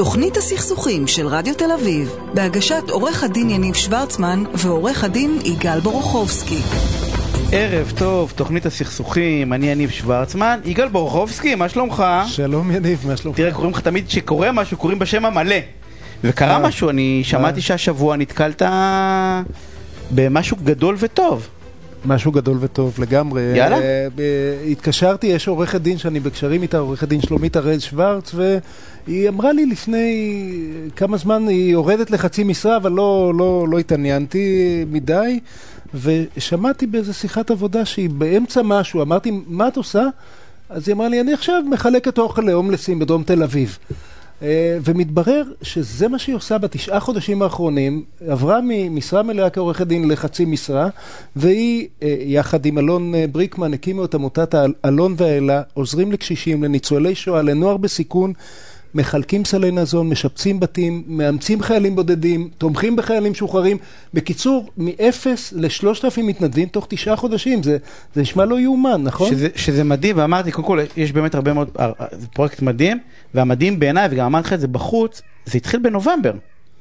תוכנית הסכסוכים של רדיו תל אביב, בהגשת עורך הדין יניב שוורצמן ועורך הדין יגאל בורוכובסקי. ערב טוב, תוכנית הסכסוכים, אני יניב שוורצמן. יגאל בורוכובסקי, מה שלומך? שלום יניב, מה שלומך? תראה, קוראים לך תמיד, כשקורה משהו, קוראים בשם המלא. וקרה אה. משהו, אני שמעתי שהשבוע נתקלת במשהו גדול וטוב. משהו גדול וטוב לגמרי. יאללה. אה, ב- התקשרתי, יש עורכת דין שאני בקשרים איתה, עורכת דין שלומית הראל שוורץ, והיא אמרה לי לפני כמה זמן, היא יורדת לחצי משרה, אבל לא, לא, לא התעניינתי מדי, ושמעתי באיזה שיחת עבודה שהיא באמצע משהו, אמרתי, מה את עושה? אז היא אמרה לי, אני עכשיו מחלקת אוכל להומלסים בדרום תל אביב. אה, ומתברר שזה מה שהיא עושה בתשעה חודשים האחרונים, עברה ממשרה מלאה כעורכת דין לחצי משרה, והיא, אה, יחד עם אלון אה, בריקמן, הקימו את עמותת אלון והאלה, עוזרים לקשישים, לניצולי שואה, לנוער בסיכון, מחלקים סלי מזון, משפצים בתים, מאמצים חיילים בודדים, תומכים בחיילים משוחררים. בקיצור, מאפס לשלושת אלפים מתנדבים תוך תשעה חודשים, זה, זה נשמע לא יאומן, נכון? שזה, שזה מדהים, ואמרתי, קודם כל, יש באמת הרבה מאוד, אה, זה פרויקט מדהים, והמדהים בעיניי, וגם אמרתי לך את זה בחוץ, זה התחיל בנובמבר.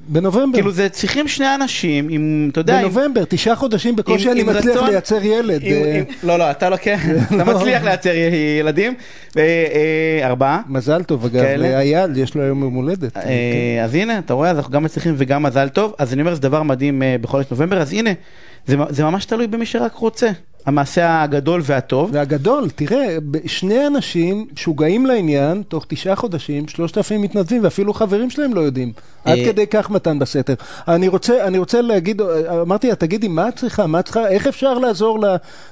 בנובמבר. כאילו זה צריכים שני אנשים עם, אתה יודע, עם- בנובמבר, תשעה חודשים בקושי עם- אני עם מצליח רצון- לייצר ילד. עם- אה, עם- לא, לא, אתה לא כן, אתה מצליח לייצר ילדים, אה, ארבעה. מזל טוב, אגב? לאייל, יש לו היום יום הולדת. אה, אז הנה, אתה רואה, אז אנחנו גם מצליחים וגם מזל טוב, אז אני אומר, זה דבר מדהים אה, בחודש נובמבר, אז הנה, זה זה ממש תלוי במי שרק רוצה, המעשה הגדול והטוב. והגדול, תראה, שני אנשים משוגעים לעניין, תוך תשעה חודשים, שלושת אלפים מתנדבים, ואפילו חברים שלהם לא יודעים. עד אה, כדי כך מתן בסתר. אני רוצה, אני רוצה להגיד, אמרתי לה, תגידי, מה את צריכה? מה את צריכה? איך אפשר לעזור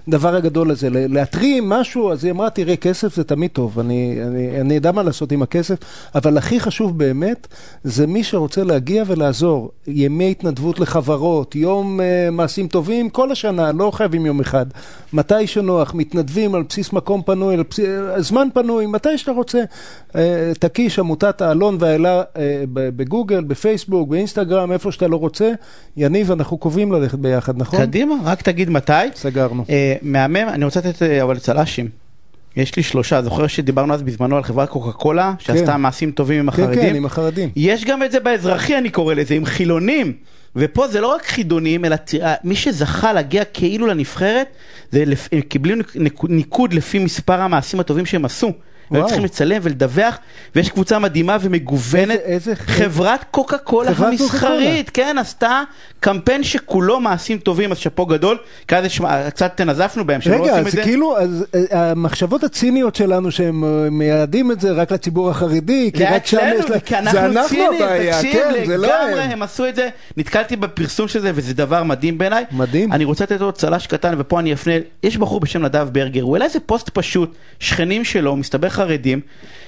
לדבר הגדול הזה? להתרים משהו? אז היא אמרה, תראה, כסף זה תמיד טוב, אני, אני, אני אדע מה לעשות עם הכסף, אבל הכי חשוב באמת, זה מי שרוצה להגיע ולעזור. ימי התנדבות לחברות, יום uh, מעשים טובים, כל השנה, לא חייבים יום אחד. מתי שנוח, מתנדבים על בסיס מקום פנוי, על בסיס, זמן פנוי, מתי שאתה רוצה. Uh, תקיש עמותת האלון והאלה uh, בגוגל, בפייסבוק, באינסטגרם, איפה שאתה לא רוצה. יניב, אנחנו קובעים ללכת ביחד, נכון? קדימה, רק תגיד מתי. סגרנו. אה, מהמם, אני רוצה לתת אה, אבל צל"שים. יש לי שלושה, זוכר שדיברנו אז בזמנו על חברת קוקה קולה, שעשתה מעשים טובים עם כן, כן, החרדים? עם החרדים. יש גם את זה באזרחי, אני קורא לזה, עם חילונים. ופה זה לא רק חידונים, אלא תראה, מי שזכה להגיע כאילו לנבחרת, זה. הם קיבלו ניקוד לפי מספר המעשים הטובים שהם עשו. וואו. צריכים לצלם ולדווח, ויש קבוצה מדהימה ומגוונת. איזה- איזה- חברת קוקה קולה המסחרית, כן, עשתה קמפיין שכולו מעשים טובים, אז שאפו גדול. כי אז יש- קצת נזפנו בהם, לא רגע, עושים אז את זה. כאילו, אז אה, המחשבות הציניות שלנו שהם אה, מייעדים את זה רק לציבור החרדי, כי רק שם יש להם, כי זה אנחנו אנחנו ציניים, הבעיה, תקשיב, כן, זה לא לגמרי, הם. הם עשו את זה, נתקלתי בפרסום של זה וזה דבר מדהים בעיניי. מדהים. אני רוצה לתת עוד צל"ש קטן ופה אני אפנה, יש בחור בשם נדב ברגר, הוא העלה איזה פוסט פשוט, שכנים שלו, מסתבר חרדים,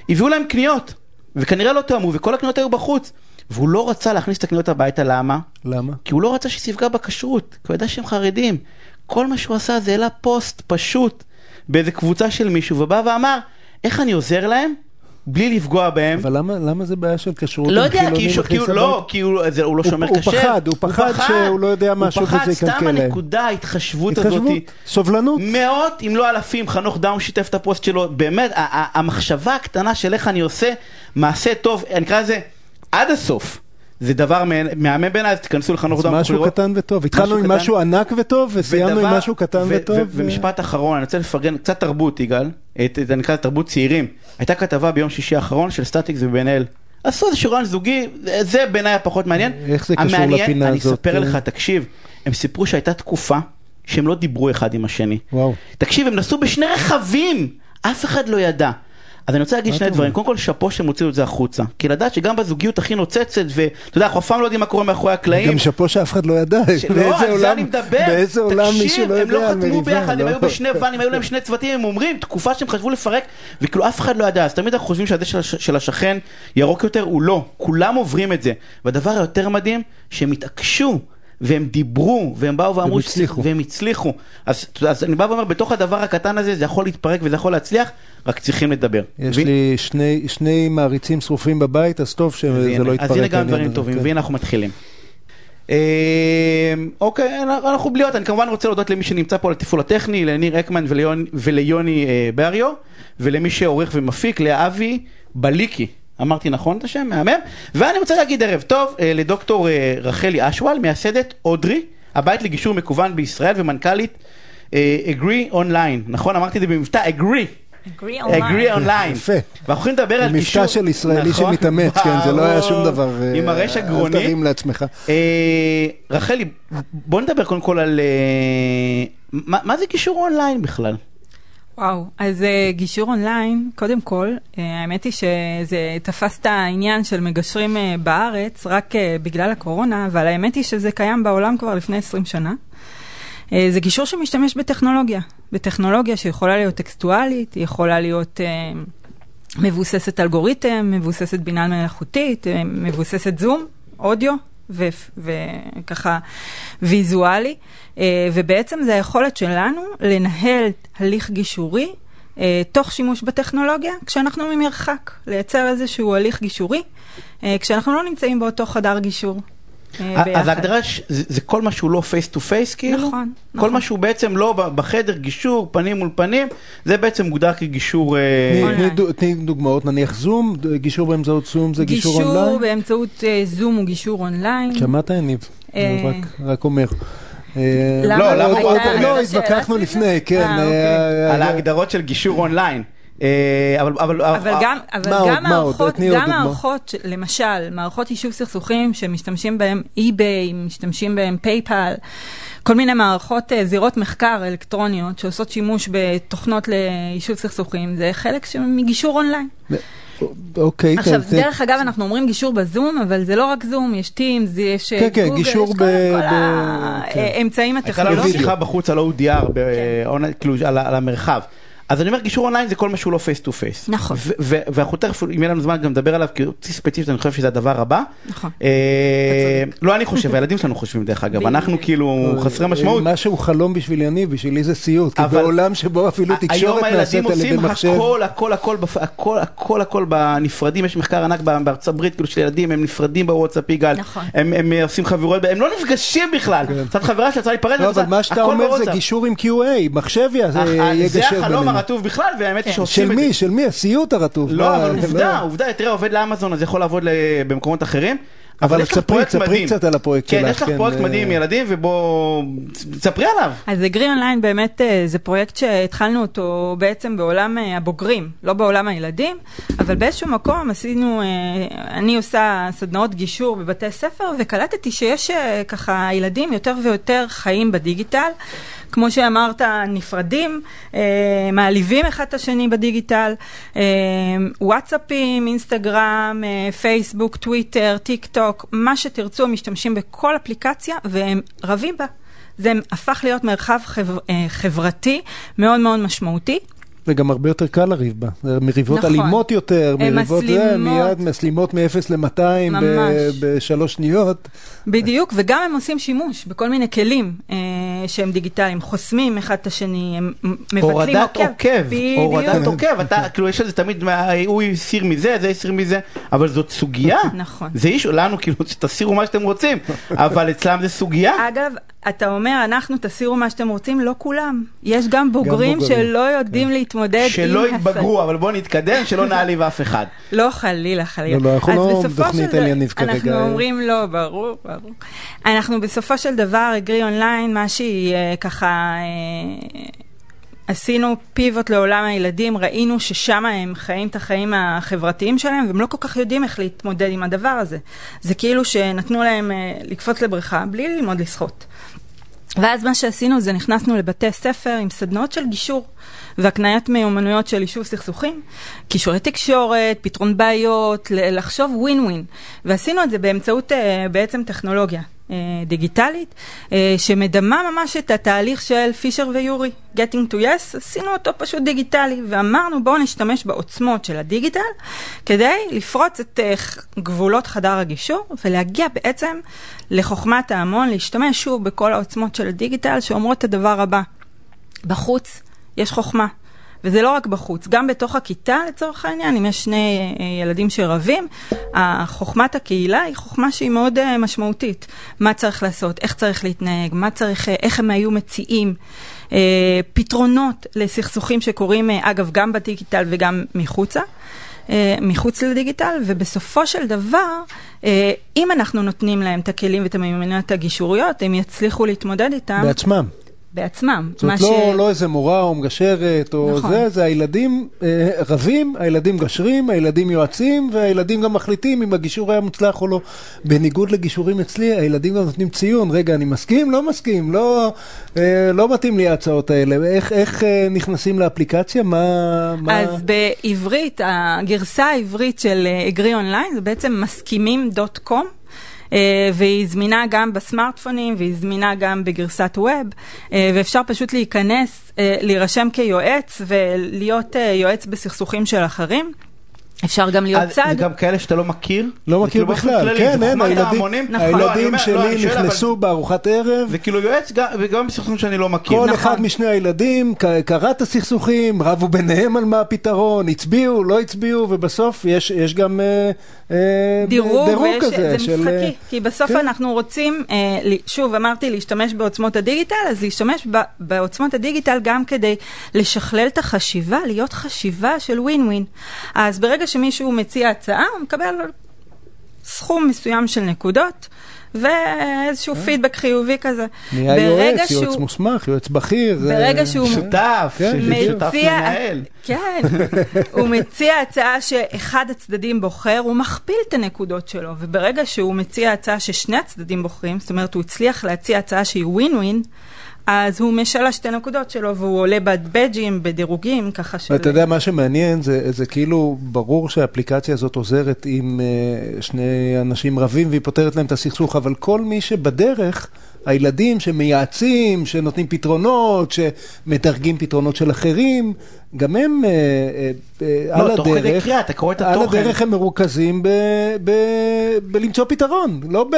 הביאו להם קניות, וכנראה לא תאמו, וכל הקניות היו בחוץ. והוא לא רצה להכניס את הקניות הביתה, למה? למה? כי הוא לא רצה שזה יפגע בכשרות, כי הוא ידע שהם חרדים. כל מה שהוא עשה זה העלה פוסט פשוט באיזה קבוצה של מישהו, ובא ואמר, איך אני עוזר להם בלי לפגוע בהם? אבל למה, למה זה בעיה של כשרות? לא יודע, כי, ש... כי הוא לא? כי הוא, זה, הוא לא הוא- שומר הוא כשר. פחד, הוא פחד שהוא לא יודע הוא פחד, וזה יקלקל סתם להם. הנקודה, ההתחשבות התחשבות, הזאת. סובלנות. מאות אם לא אלפים, חנוך דאום שיתף את הפוסט שלו, באמת, המחשבה הקטנה של איך אני עושה מעשה טוב, אני אקרא לזה עד הסוף. זה דבר מהמם בעיניי, אז תיכנסו לחנוך דאום. משהו. קטן וטוב. התחלנו עם. משהו ענק וטוב, וסיימנו עם משהו קטן וטוב. ומשפט אחרון, אני רוצה לפרגן קצת תרבות, יגאל, אני נקרא תרבות צעירים. הייתה כתבה ביום שישי האחרון של סטטיקס ובן אל. עשו איזה שיר זוגי, זה בעיניי הפחות מעניין. איך זה קשור לפינה הזאת? אספר לך, תקשיב, הם סיפרו שהייתה תקופה שהם לא דיברו אחד עם השני. וואו. תקשיב, הם נסעו בשני רכבים, אף אחד לא ידע. אז אני רוצה להגיד שני דברים? קודם כל שאפו שהם הוציאו את זה החוצה. כי לדעת שגם בזוגיות הכי נוצצת, ואתה יודע, אנחנו אף פעם לא יודעים מה קורה מאחורי הקלעים. גם שאפו שאף אחד לא ידע. שלא, באיזה עולם-. באיזה עולם מישהו תקשיב, לא הם לא יודע על חתמו מריבה, ביחד, הם לא? היו בשני ואנים, היו להם שני צוותים, הם אומרים, תקופה שהם חשבו לפרק, וכאילו אף אחד לא ידע. אז תמיד אנחנו חושבים הש- של השכן ירוק יותר, הוא לא. כולם עוברים את זה. והדבר היותר מדהים, שהם התעקשו. והם דיברו, והם באו ואמרו, והם הצליחו. והם הצליחו. אז, אז אני בא ואומר, בתוך הדבר הקטן הזה, זה יכול להתפרק וזה יכול להצליח, רק צריכים לדבר. יש ו- לי שני- שני מעריצים שרופים בבית, אז טוב אז שזה הנה, לא יתפרק. אז הנה גם דברים טובים, כן. והנה אנחנו מתחילים. אה, אוקיי, אנחנו בלי עוד, אני כמובן רוצה להודות למי שנמצא פה על התפעול הטכני, לניר אקמן וליוני, וליוני אה, בריו, ולמי שעורך ומפיק, לאבי בליקי. אמרתי נכון את השם? מהמם. ואני רוצה להגיד ערב טוב אה, לדוקטור אה, רחלי אשוואל, מייסדת אודרי, הבית לגישור מקוון בישראל ומנכ"לית אה, Agree Online. נכון? אמרתי את זה במבטא, Agree. Agree Agree online. Online. יפה. ואנחנו הולכים לדבר על גישור... מבטא של ישראלי נכון, שמתאמץ, כן, זה לא היה שום דבר. עם הרש הגרוני. אל תרים לעצמך. רחלי, בוא נדבר קודם כל על... מה מה זה גישור אונליין בכלל? וואו, אז אה, גישור אונליין, קודם כל, אה, האמת היא שזה תפס את העניין של מגשרים אה, בארץ רק אה, בגלל הקורונה, אבל האמת היא שזה קיים בעולם כבר לפני 20 שנה. אה, זה גישור שמשתמש בטכנולוגיה, בטכנולוגיה שיכולה להיות טקסטואלית, היא יכולה להיות אה, מבוססת אלגוריתם, מבוססת בינה מלאכותית, אה, מבוססת זום, אודיו. וככה ויזואלי, אה, ובעצם זה היכולת שלנו לנהל הליך גישורי אה, תוך שימוש בטכנולוגיה, כשאנחנו ממרחק, לייצר איזשהו הליך גישורי, אה, כשאנחנו לא נמצאים באותו חדר גישור. אה, אז. ההגדרה זה זה כל מה שהוא לא face to face כאילו? נכון, כל נכון. מה שהוא בעצם לא בחדר, גישור, פנים מול פנים, זה בעצם מוגדר כגישור... אה, תני- דוגמאות, נניח זום, גישור באמצעות זום זה גישור אונליין? באמצעות אה, זום הוא גישור אונליין. שמעת יניב? אה, רק- רק אומר. למה? לא, אומר? לא, שאלה התווכחנו לפני? כן. אוקיי. על ההגדרות של גישור אונליין. אה, אבל... אבל אבל אה, גם, אבל מה עוד, גם? מערכות, גם. מערכות, למשל, מערכות יישוב סכסוכים שמשתמשים בהם eBay, משתמשים בהם PayPal, כל מיני מערכות אה, זירות מסחר אלקטרוניות שעושות שימוש בתוכנות ליישוב סכסוכים, זה חלק מגישור אונליין. אוקיי, עכשיו, תן- תן- דרך אגב, אנחנו אומרים גישור בזום, אבל זה לא רק זום, יש Teams, יש אה, כן, כן, גוגל, גישור יש ב- כל- כל ב- כן. האמצעים הייתה הטכנולוגיים. לנו שיחה בחוץ על ODR, באונליין, כאילו על ה- על המרחב. אז אני אומר, גישור אונליין זה כל מה שהוא לא face to face. נכון. ואנחנו תכף, אם יהיה לנו זמן, גם נדבר עליו, כי אותי ספציפית, אני חושב שזה הדבר הבא. נכון. אה. לא אני חושב, הילדים שלנו חושבים דרך אגב. אנחנו כאילו חסרי משמעות. משהו חלום בשביל יניב, בשבילי זה סיוט. כי אבל- בעולם שבו אפילו היום תקשורת הילדים נעשית על ידי עושים מחשב. הכל, הכל, הכל, בפ- הכל, הכל, הכל בנפרדים, יש מחקר ענק בארצות הברית, כאילו של ילדים, הם נפרדים בוואטסאפ יגאל, נכון. הם עושים חברות, הם לא נפגשים בכלל, זאת חברה שיצאה להיפרד, לא, וזה- אבל מה שאתה הכל אומר זה בוואטסאפ. גישור עם QA, מחשב י- אך, יגשר זה בינינו. החלום הרטוב בכלל, והאמת היא כן. שעושים של את זה. מי? של מי? הסיוט הרטוב. לא, מה, אבל עובדה, לא. עובדה, תראה, עובד לאמזון, אז יכול לעבוד במקומות אחרים. אבל יש לך ספרי, פרויקט ספרי מדהים. קצת על הפרויקט כן, שלך, יש לך כן, פרויקט אה, מדהים עם ילדים, ובוא... ספרי עליו. אז אגרי אונליין באמת אה, זה פרויקט שהתחלנו אותו בעצם בעולם אה, הבוגרים, לא בעולם הילדים, אבל באיזשהו מקום עשינו, אני עושה סדנאות גישור בבתי ספר, וקלטתי שיש ככה ילדים יותר ויותר חיים בדיגיטל. כמו שאמרת, נפרדים, אה, מעליבים אחד את השני בדיגיטל, אה, וואטסאפים, אינסטגרם, אה, פייסבוק, טוויטר, טיק טוק, מה שתרצו, משתמשים בכל אפליקציה והם רבים בה. זה הפך להיות מרחב חבר, אה, חברתי מאוד מאוד משמעותי. וגם הרבה יותר קל לריב בה. זה מריבות נכון. אלימות יותר, מריבות זה, מסלימות. מיד מסלימות מ-0 ל-200 ממש. בשלוש שניות. בדיוק, וגם הם עושים שימוש בכל מיני כלים אה, שהם דיגיטליים, חוסמים אחד את השני, הם מבטלים הורדת עוקב. עוקב, בדיוק. הורדת עוקב, אתה, כאילו יש לזה תמיד, מה, הוא הסיר מזה, זה הסיר מזה, אבל זאת סוגיה. נכון. זה איש, לנו כאילו, תסירו מה שאתם רוצים, אבל אצלם זה סוגיה. אגב, אתה אומר, אנחנו תסירו מה שאתם רוצים, לא כולם. יש גם בוגרים בוגרים, שלא יודעים להתמודד עם... שלא יתבגרו, אבל בואו נתקדם, שלא נעליב אף אחד. לא, חלילה, חלילה. לא, לא, אנחנו לא בתוכנית של יניב כרגע. אנחנו אומרים לא, ברור, ברור. אנחנו בסופו של דבר, אגרי אונליין, מה שהיא אה, ככה... אה, עשינו פיבוט לעולם הילדים, ראינו ששם הם חיים את החיים החברתיים שלהם, והם לא כל כך יודעים איך להתמודד עם הדבר הזה. זה כאילו שנתנו להם אה, לקפוץ לבריכה בלי ללמוד לשחות. ואז מה שעשינו זה נכנסנו לבתי ספר עם סדנאות של גישור והקניית מיומנויות של יישוב סכסוכים, כישורי תקשורת, פתרון בעיות, לחשוב ווין ווין. ועשינו את זה באמצעות אה, בעצם טכנולוגיה דיגיטלית, אה, שמדמה ממש את התהליך של פישר ויורי, Getting to Yes, עשינו אותו פשוט דיגיטלי, ואמרנו בואו נשתמש בעוצמות של הדיגיטל, כדי לפרוץ את אה, גבולות חדר הגישור, ולהגיע בעצם לחוכמת ההמון, להשתמש שוב בכל העוצמות של הדיגיטל, שאומרות את הדבר הבא, בחוץ יש חוכמה. וזה לא רק בחוץ, גם בתוך הכיתה לצורך העניין, אם יש שני אה, ילדים שרבים, חוכמת הקהילה היא חוכמה שהיא מאוד אה, משמעותית. מה צריך לעשות, איך צריך להתנהג, מה צריך, אה, איך הם היו מציעים, פתרונות לסכסוכים שקורים, אגב, גם בדיגיטל וגם מחוצה. מחוץ לדיגיטל, ובסופו של דבר, אם אנחנו נותנים להם את הכלים ואת המיומנויות הגישוריות, הם יצליחו להתמודד איתם. בעצמם. בעצמם. זאת אומרת, לא, ש... לא איזה מורה או מגשרת או נכון. זה, זה הילדים אה, רבים, הילדים גשרים, הילדים יועצים, והילדים גם מחליטים אם הגישור היה מוצלח או לא. בניגוד לגישורים אצלי, הילדים גם נותנים ציון, רגע, אני מסכים, לא מסכים, לא, אה, לא מתאים לי ההצעות האלה. איך, איך אה, נכנסים לאפליקציה? מה, מה... אז בעברית, הגרסה העברית של אגרי אונליין זה בעצם מסכימים.com. אה, והיא זמינה גם בסמארטפונים והיא זמינה גם בגרסת ווב, אה, ואפשר פשוט להיכנס, אה, להירשם כיועץ ולהיות יועץ בסכסוכים של אחרים. אפשר גם להיות צד. זה גם כאלה שאתה לא מכיר? לא מכיר כאילו בכלל, כן, אין, הילדים הילדים שלי נכנסו בארוחת ערב. וכאילו יועץ, וגם בסכסוכים שאני לא מכיר. כל אחד נכון. משני הילדים קרא את הסכסוכים, רבו ביניהם על מה הפתרון, הצביעו, לא הצביעו, ובסוף יש גם אה, אה, דירוג כזה. זה משחקי, כי בסוף כן. אנחנו רוצים, אה, שוב, אמרתי להשתמש בעוצמות הדיגיטל, אז להשתמש בעוצמות הדיגיטל גם כדי לשכלל את החשיבה, להיות חשיבה של ווין ווין. אז ברגע שמישהו מציע הצעה, הוא מקבל סכום מסוים של נקודות. ואיזשהו אה. פידבק חיובי כזה. נהיה יועץ, יועץ מוסמך, יועץ בכיר. ברגע שהוא שותף, כן. שותף מנהל. כן, הוא מציע הצעה שאחד הצדדים בוחר, הוא מכפיל את הנקודות שלו, וברגע שהוא מציע הצעה ששני הצדדים בוחרים, זאת אומרת, הוא הצליח להציע הצעה שהיא ווין ווין, אז הוא משל שתי נקודות שלו, והוא עולה בבג'ים, בדירוגים, ככה של... ואתה יודע, מה שמעניין זה, זה כאילו, ברור שהאפליקציה הזאת עוזרת אם uh, שני אנשים רבים והיא פותרת להם את הסכסוך, אבל כל מי שבדרך... הילדים שמייעצים, שנותנים פתרונות, שמדרגים פתרונות של אחרים, גם הם אה, אה, אה, לא, על תוך הדרך, כדי קריאה, אתה קורא את התוכן. על הדרך הם מרוכזים ב, ב, בלמצוא פתרון, לא, ב,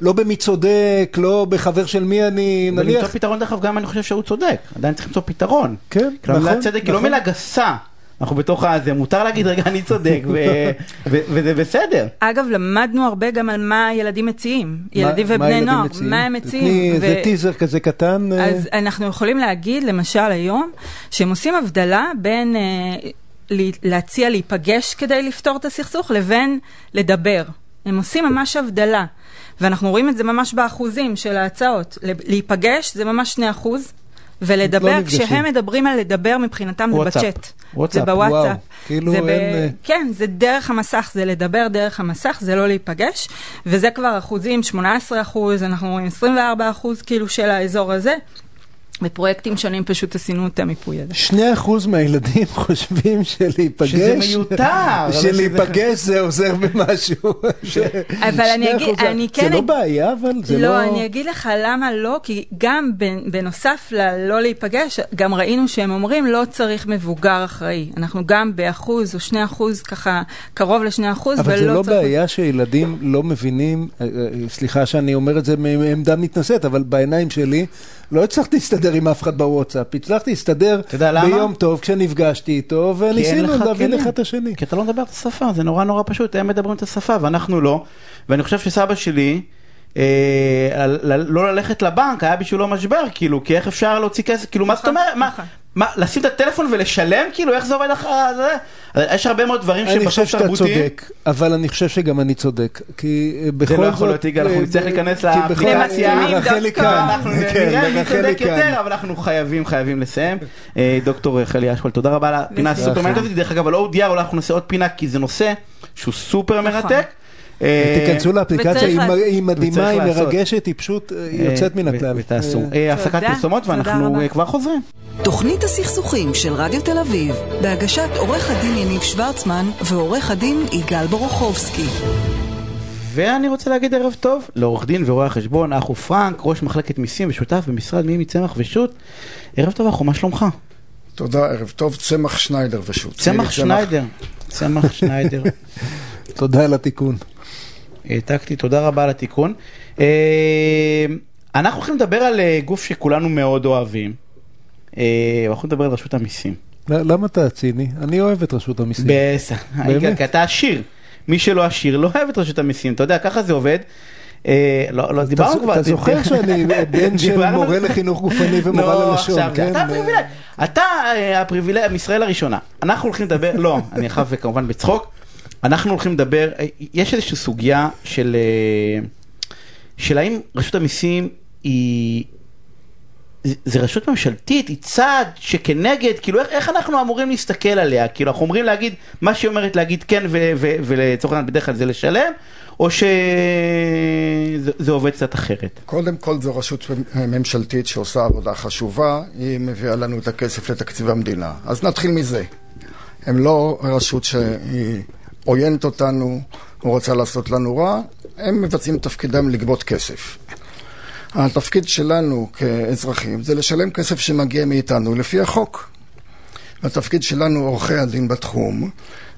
לא במי צודק, לא בחבר של מי אני, נניח. ולמצוא פתרון, דרך אגב, גם אני חושב שהוא צודק, עדיין צריך למצוא פתרון. כן, נכון. המילה צדק היא לא נכון. מילה גסה. אנחנו בתוך הזה, מותר להגיד רגע אני צודק וזה בסדר. אגב, למדנו הרבה גם על מה ילדים מציעים, ילדים ובני נוער, מה הם מציעים. זה טיזר כזה קטן. אה? אז אנחנו יכולים להגיד, למשל היום, שהם עושים הבדלה בין אה, להציע להיפגש כדי לפתור את הסכסוך לבין לדבר. הם עושים ממש הבדלה. ואנחנו רואים את זה ממש באחוזים של ההצעות. להיפגש זה ממש 2 אחוז. ולדבר, לא כשהם מדברים על לדבר מבחינתם זה בצ'אט. וואטסאפ, זה בוואטסאפ. כאילו זה אין... ב... אה, כן, זה דרך המסך, זה לדבר דרך המסך, זה לא להיפגש, וזה כבר אחוזים, 18 אחוז, אנחנו רואים 24 אחוז כאילו של האזור הזה. בפרויקטים שונים פשוט עשינו את המיפוי הזה. שני אחוז מהילדים חושבים שלהיפגש, שזה מיותר, שלהיפגש זה עוזר במשהו. אבל אני אגיד, אני כן... זה לא בעיה, אבל זה לא... לא, אני אגיד לך למה לא, כי גם בנוסף ללא להיפגש, גם ראינו שהם אומרים לא צריך מבוגר אחראי. אנחנו גם באחוז או שני אחוז, ככה קרוב לשני אחוז, ולא צריך... אבל זה לא בעיה שילדים לא מבינים, אה, אה, סליחה שאני אומר את זה מעמדה מתנשאת, אבל בעיניים שלי, לא הצלחתי להסתדר עם אף אחד בוואטסאפ, הצלחתי להסתדר ביום טוב כשנפגשתי איתו, וניסינו להבין אחד את השני. כי אתה לא מדבר את השפה, זה נורא נורא פשוט, הם מדברים את השפה ואנחנו לא, ואני חושב שסבא שלי, לא ללכת לבנק היה בשבילו משבר, כאילו, כי איך אפשר להוציא כסף, כאילו, מה זאת נכון, אומרת, נכון. מה, לשים את הטלפון ולשלם? כאילו, איך זה עובד אחרי זה? יש הרבה מאוד דברים שבסוף תרבותיים. אני חושב שאתה צודק, אבל אני חושב שגם אני צודק. כי בכל זאת... זה לא יכול להיות, יגאל, אנחנו נצטרך להיכנס לאפליקציה. רחלי כאן. אנחנו נראה מי צודק יותר, אבל אנחנו חייבים, חייבים לסיים. אה, דוקטור חלי אשכול, תודה רבה על הפינה הסופרמנט הזאת. דרך אגב, על ODR אולי אנחנו נעשה עוד פינה, כי זה נושא שהוא סופר נכון. מרתק. אה, תיכנסו לאפליקציה, היא מדהימה, היא מרגשת, היא פשוט אה, יוצאת מן הכלל. ותעשו. הפסקת פרסומות ואנחנו כבר חוזרים. תוכנית הסכסוכים של רדיו תל אביב, בהגשת עורך הדין יניב שוורצמן ועורך הדין יגאל בורוכובסקי. ואני רוצה להגיד ערב טוב לעורך דין ורואה החשבון אחו פרנק, ראש מחלקת מיסים ושותף במשרד מי מצמח ושות'. ערב טוב אחו, מה שלומך? תודה, ערב טוב, צמח שניידר ושות'. צמח שניידר, צמח שניידר. תודה על התיקון. העתקתי, תודה רבה על התיקון. אה, אנחנו הולכים לדבר על אה, גוף שכולנו מאוד אוהבים. אה, אנחנו הולכים לדבר על רשות המיסים. למה אתה ציני? אני אוהב את רשות המיסים. בסדר, כי אתה עשיר. מי שלא עשיר לא אוהב את רשות המיסים, אתה יודע, ככה זה עובד. לא, לא, דיברנו כבר. אתה זוכר שאני בן של מורה לחינוך גופני ומורה לא, ללשון, עכשיו, כן? אתה הפריבילג, אתה הפריבילג, מישראל הראשונה. אנחנו הולכים לדבר, לא, אני עכשיו כמובן בצחוק, אנחנו הולכים לדבר, יש איזושהי סוגיה של, אה, של האם רשות המיסים היא... זה- רשות ממשלתית, היא צעד שכנגד, כאילו איך, איך אנחנו אמורים להסתכל עליה? כאילו אנחנו אומרים להגיד, מה שהיא אומרת להגיד כן ולצורך העניין בדרך כלל זה לשלם, או שזה זה עובד קצת אחרת? קודם כל זו רשות ממשלתית שעושה עבודה חשובה, היא מביאה לנו את הכסף לתקציב המדינה. אז נתחיל מזה. הם לא רשות שהיא עוינת אותנו, או רוצה לעשות לנו רע, הם מבצעים את תפקידם לגבות כסף. התפקיד שלנו כאזרחים זה לשלם כסף שמגיע מאיתנו לפי החוק. התפקיד שלנו, עורכי הדין בתחום,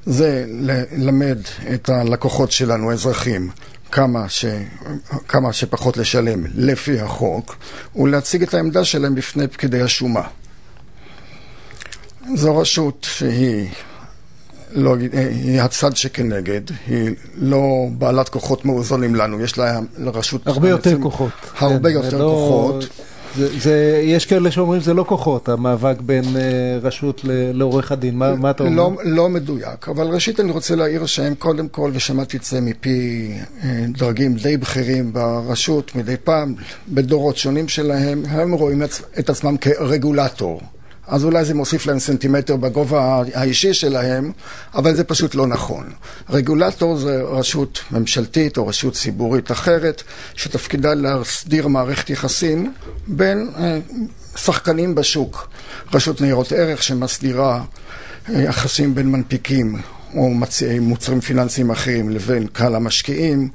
זה ללמד את הלקוחות שלנו, האזרחים, כמה, ש... כמה שפחות לשלם לפי החוק, ולהציג את העמדה שלהם בפני פקידי השומה. זו רשות שהיא לא, היא הצד שכנגד, היא לא בעלת כוחות מאוזנים לנו, יש לה לרשות... הרבה יותר כוחות. הרבה כן, יותר לא- כוחות. זה, זה, יש כאלה שאומרים זה לא כוחות, המאבק בין uh, רשות לעורך הדין. מה, מה אתה אומר? לא, לא מדויק, אבל ראשית אני רוצה להעיר שהם קודם כל, ושמעתי את זה מפי אה, דרגים די בכירים ברשות מדי פעם, בדורות שונים שלהם, הם רואים את- את עצמם כרגולטור. אז אולי זה מוסיף להם סנטימטר בגובה האישי שלהם, אבל זה פשוט לא נכון. רגולטור זה רשות ממשלתית או רשות ציבורית אחרת, שתפקידה להסדיר מערכת יחסים בין אה, שחקנים בשוק. רשות ניירות ערך שמסדירה אה, יחסים בין מנפיקים או מציעי מוצרים פיננסיים אחרים לבין קהל המשקיעים.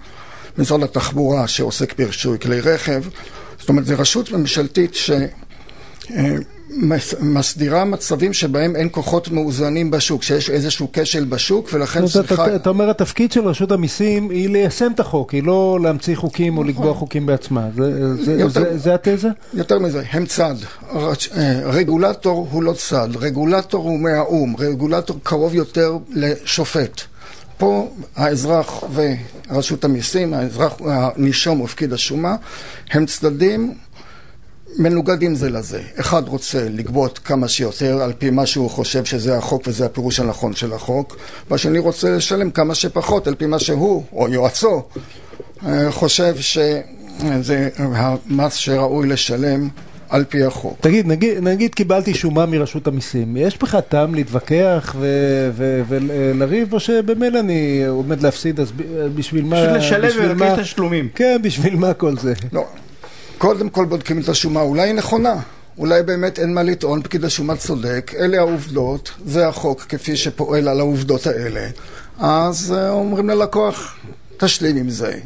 משרד התחבורה שעוסק ברישוי כלי רכב. זאת אומרת, זו רשות ממשלתית ש... מס- מסדירה מצבים שבהם אין כוחות מאוזנים בשוק, שיש איזשהו כשל בשוק ולכן צריכה... אתה, אומר התפקיד של רשות המיסים היא ליישם את החוק, היא לא להמציא חוקים או לקבוע חוקים בעצמה. זה, התזה? יותר מזה, הם צד. אה, רגולטור הוא לא צד, רגולטור הוא מהאו"ם, רגולטור קרוב יותר לשופט. פה האזרח ורשות המיסים, האזרח, הנישום ופקיד השומה, הם צדדים מנוגדים זה לזה. אחד רוצה לגבות כמה שיותר על פי מה שהוא חושב שזה החוק וזה הפירוש הנכון של החוק, והשני רוצה לשלם כמה שפחות על פי מה שהוא או יועצו אה, חושב שזה המס שראוי לשלם על פי החוק. תגיד, נגיד, נגיד קיבלתי שומה מרשות המיסים, יש בך טעם להתווכח ולריב, או שבמילא אני עומד להפסיד, אז בשביל מה... פשוט לשלם בשביל ולבקש תשלומים. כן, בשביל מה כל זה? לא. קודם כל בודקים את השומה, אולי היא נכונה. אולי באמת אין מה לטעון, פקיד השומה צודק, אלה העובדות, זה החוק כפי שפועל על העובדות האלה. אז אה, אומרים ללקוח, תשלים עם זה.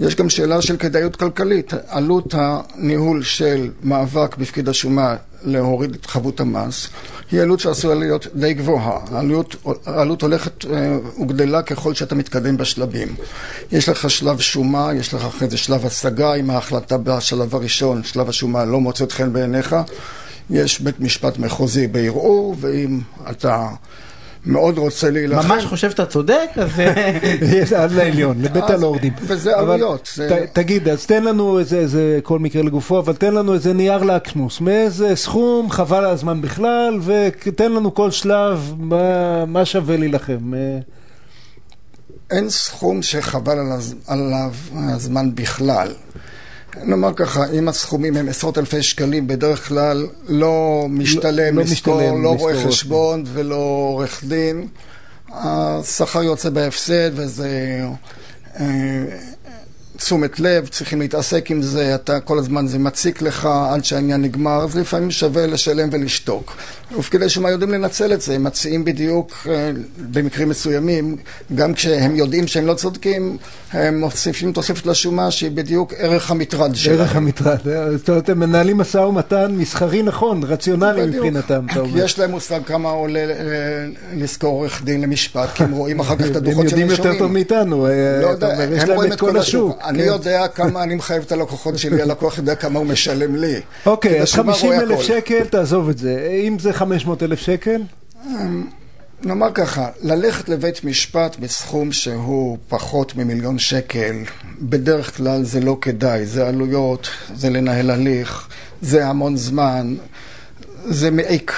יש גם שאלה של כדאיות כלכלית. עלות הניהול של מאבק בפקיד השומה להוריד את חבות המס היא עלות שעשויה להיות די גבוהה. העלות, העלות הולכת אה, וגדלה ככל שאתה מתקדם בשלבים. יש לך שלב שומה, יש לך אחרי זה שלב השגה, אם ההחלטה בשלב הראשון, שלב השומה, לא מוצאת חן בעיניך. יש בית משפט מחוזי בערעור, ואם אתה מאוד רוצה להילחם... ממש חושב שאתה צודק, אז... אה, יש עד לעליון, לבית הלורדים. וזה עלויות, תגיד, אז תן לנו איזה, איזה, כל מקרה לגופו, אבל תן לנו איזה נייר לקמוס, מאיזה סכום, חבל על הזמן בכלל, ותן לנו כל שלב מה, מה שווה להילחם. אה, אין סכום שחבל על עליו הזמן בכלל. נאמר ככה, אם הסכומים הם עשרות אלפי שקלים, בדרך כלל לא משתלם לא לשכור, משתלם לא לשכור רואה חשבון ולא עורך דין. השכר יוצא בהפסד וזה אה, תשומת לב, צריכים להתעסק עם זה, אתה כל הזמן זה מציק לך עד שהעניין נגמר, אז לפעמים שווה לשלם ולשתוק. ופקידי שומה יודעים לנצל את זה, הם מציעים בדיוק, אה, במקרים מסוימים, גם כשהם יודעים שהם לא צודקים, הם מוסיפים תוספת לשומה שהיא בדיוק ערך המטרד שלהם. ערך המטרד. אה, זאת אומרת, הם מנהלים משא ומתן מסחרי נכון, רציונלי. מבחינתם, אתה אומר. יש להם מושג כמה עולה אה, לשכור עורך דין למשפט, כי הם רואים אחר כך את הם הדוחות של יודעים יותר טוב מאיתנו, לא יש הם להם רואים את כל השוק. אני כן. יודע כמה אני מחייב את הלקוחות שלי, הלקוח יודע כמה הוא משלם לי. אוקיי, אז השומה 50 רואה אלף. שקל, תעזוב את זה. אם זה 500 אלף שקל, נאמר ככה, ללכת לבית משפט בסכום שהוא פחות ממיליון שקל, בדרך כלל זה לא כדאי, זה עלויות, זה לנהל הליך, זה המון זמן, זה מעיק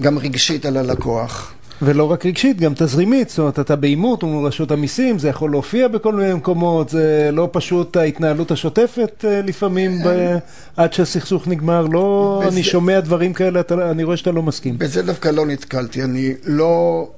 גם רגשית על הלקוח. ולא רק רגשית, גם תזרימית, זאת אומרת, אתה בעימות מול רשות המיסים, זה יכול להופיע בכל מיני מקומות, זה לא פשוט ההתנהלות השוטפת אה, לפעמים, ב... עד שהסכסוך נגמר, לא, בזה- אני שומע דברים כאלה, אתה, אני רואה שאתה לא מסכים. בזה דווקא לא נתקלתי, אני לא,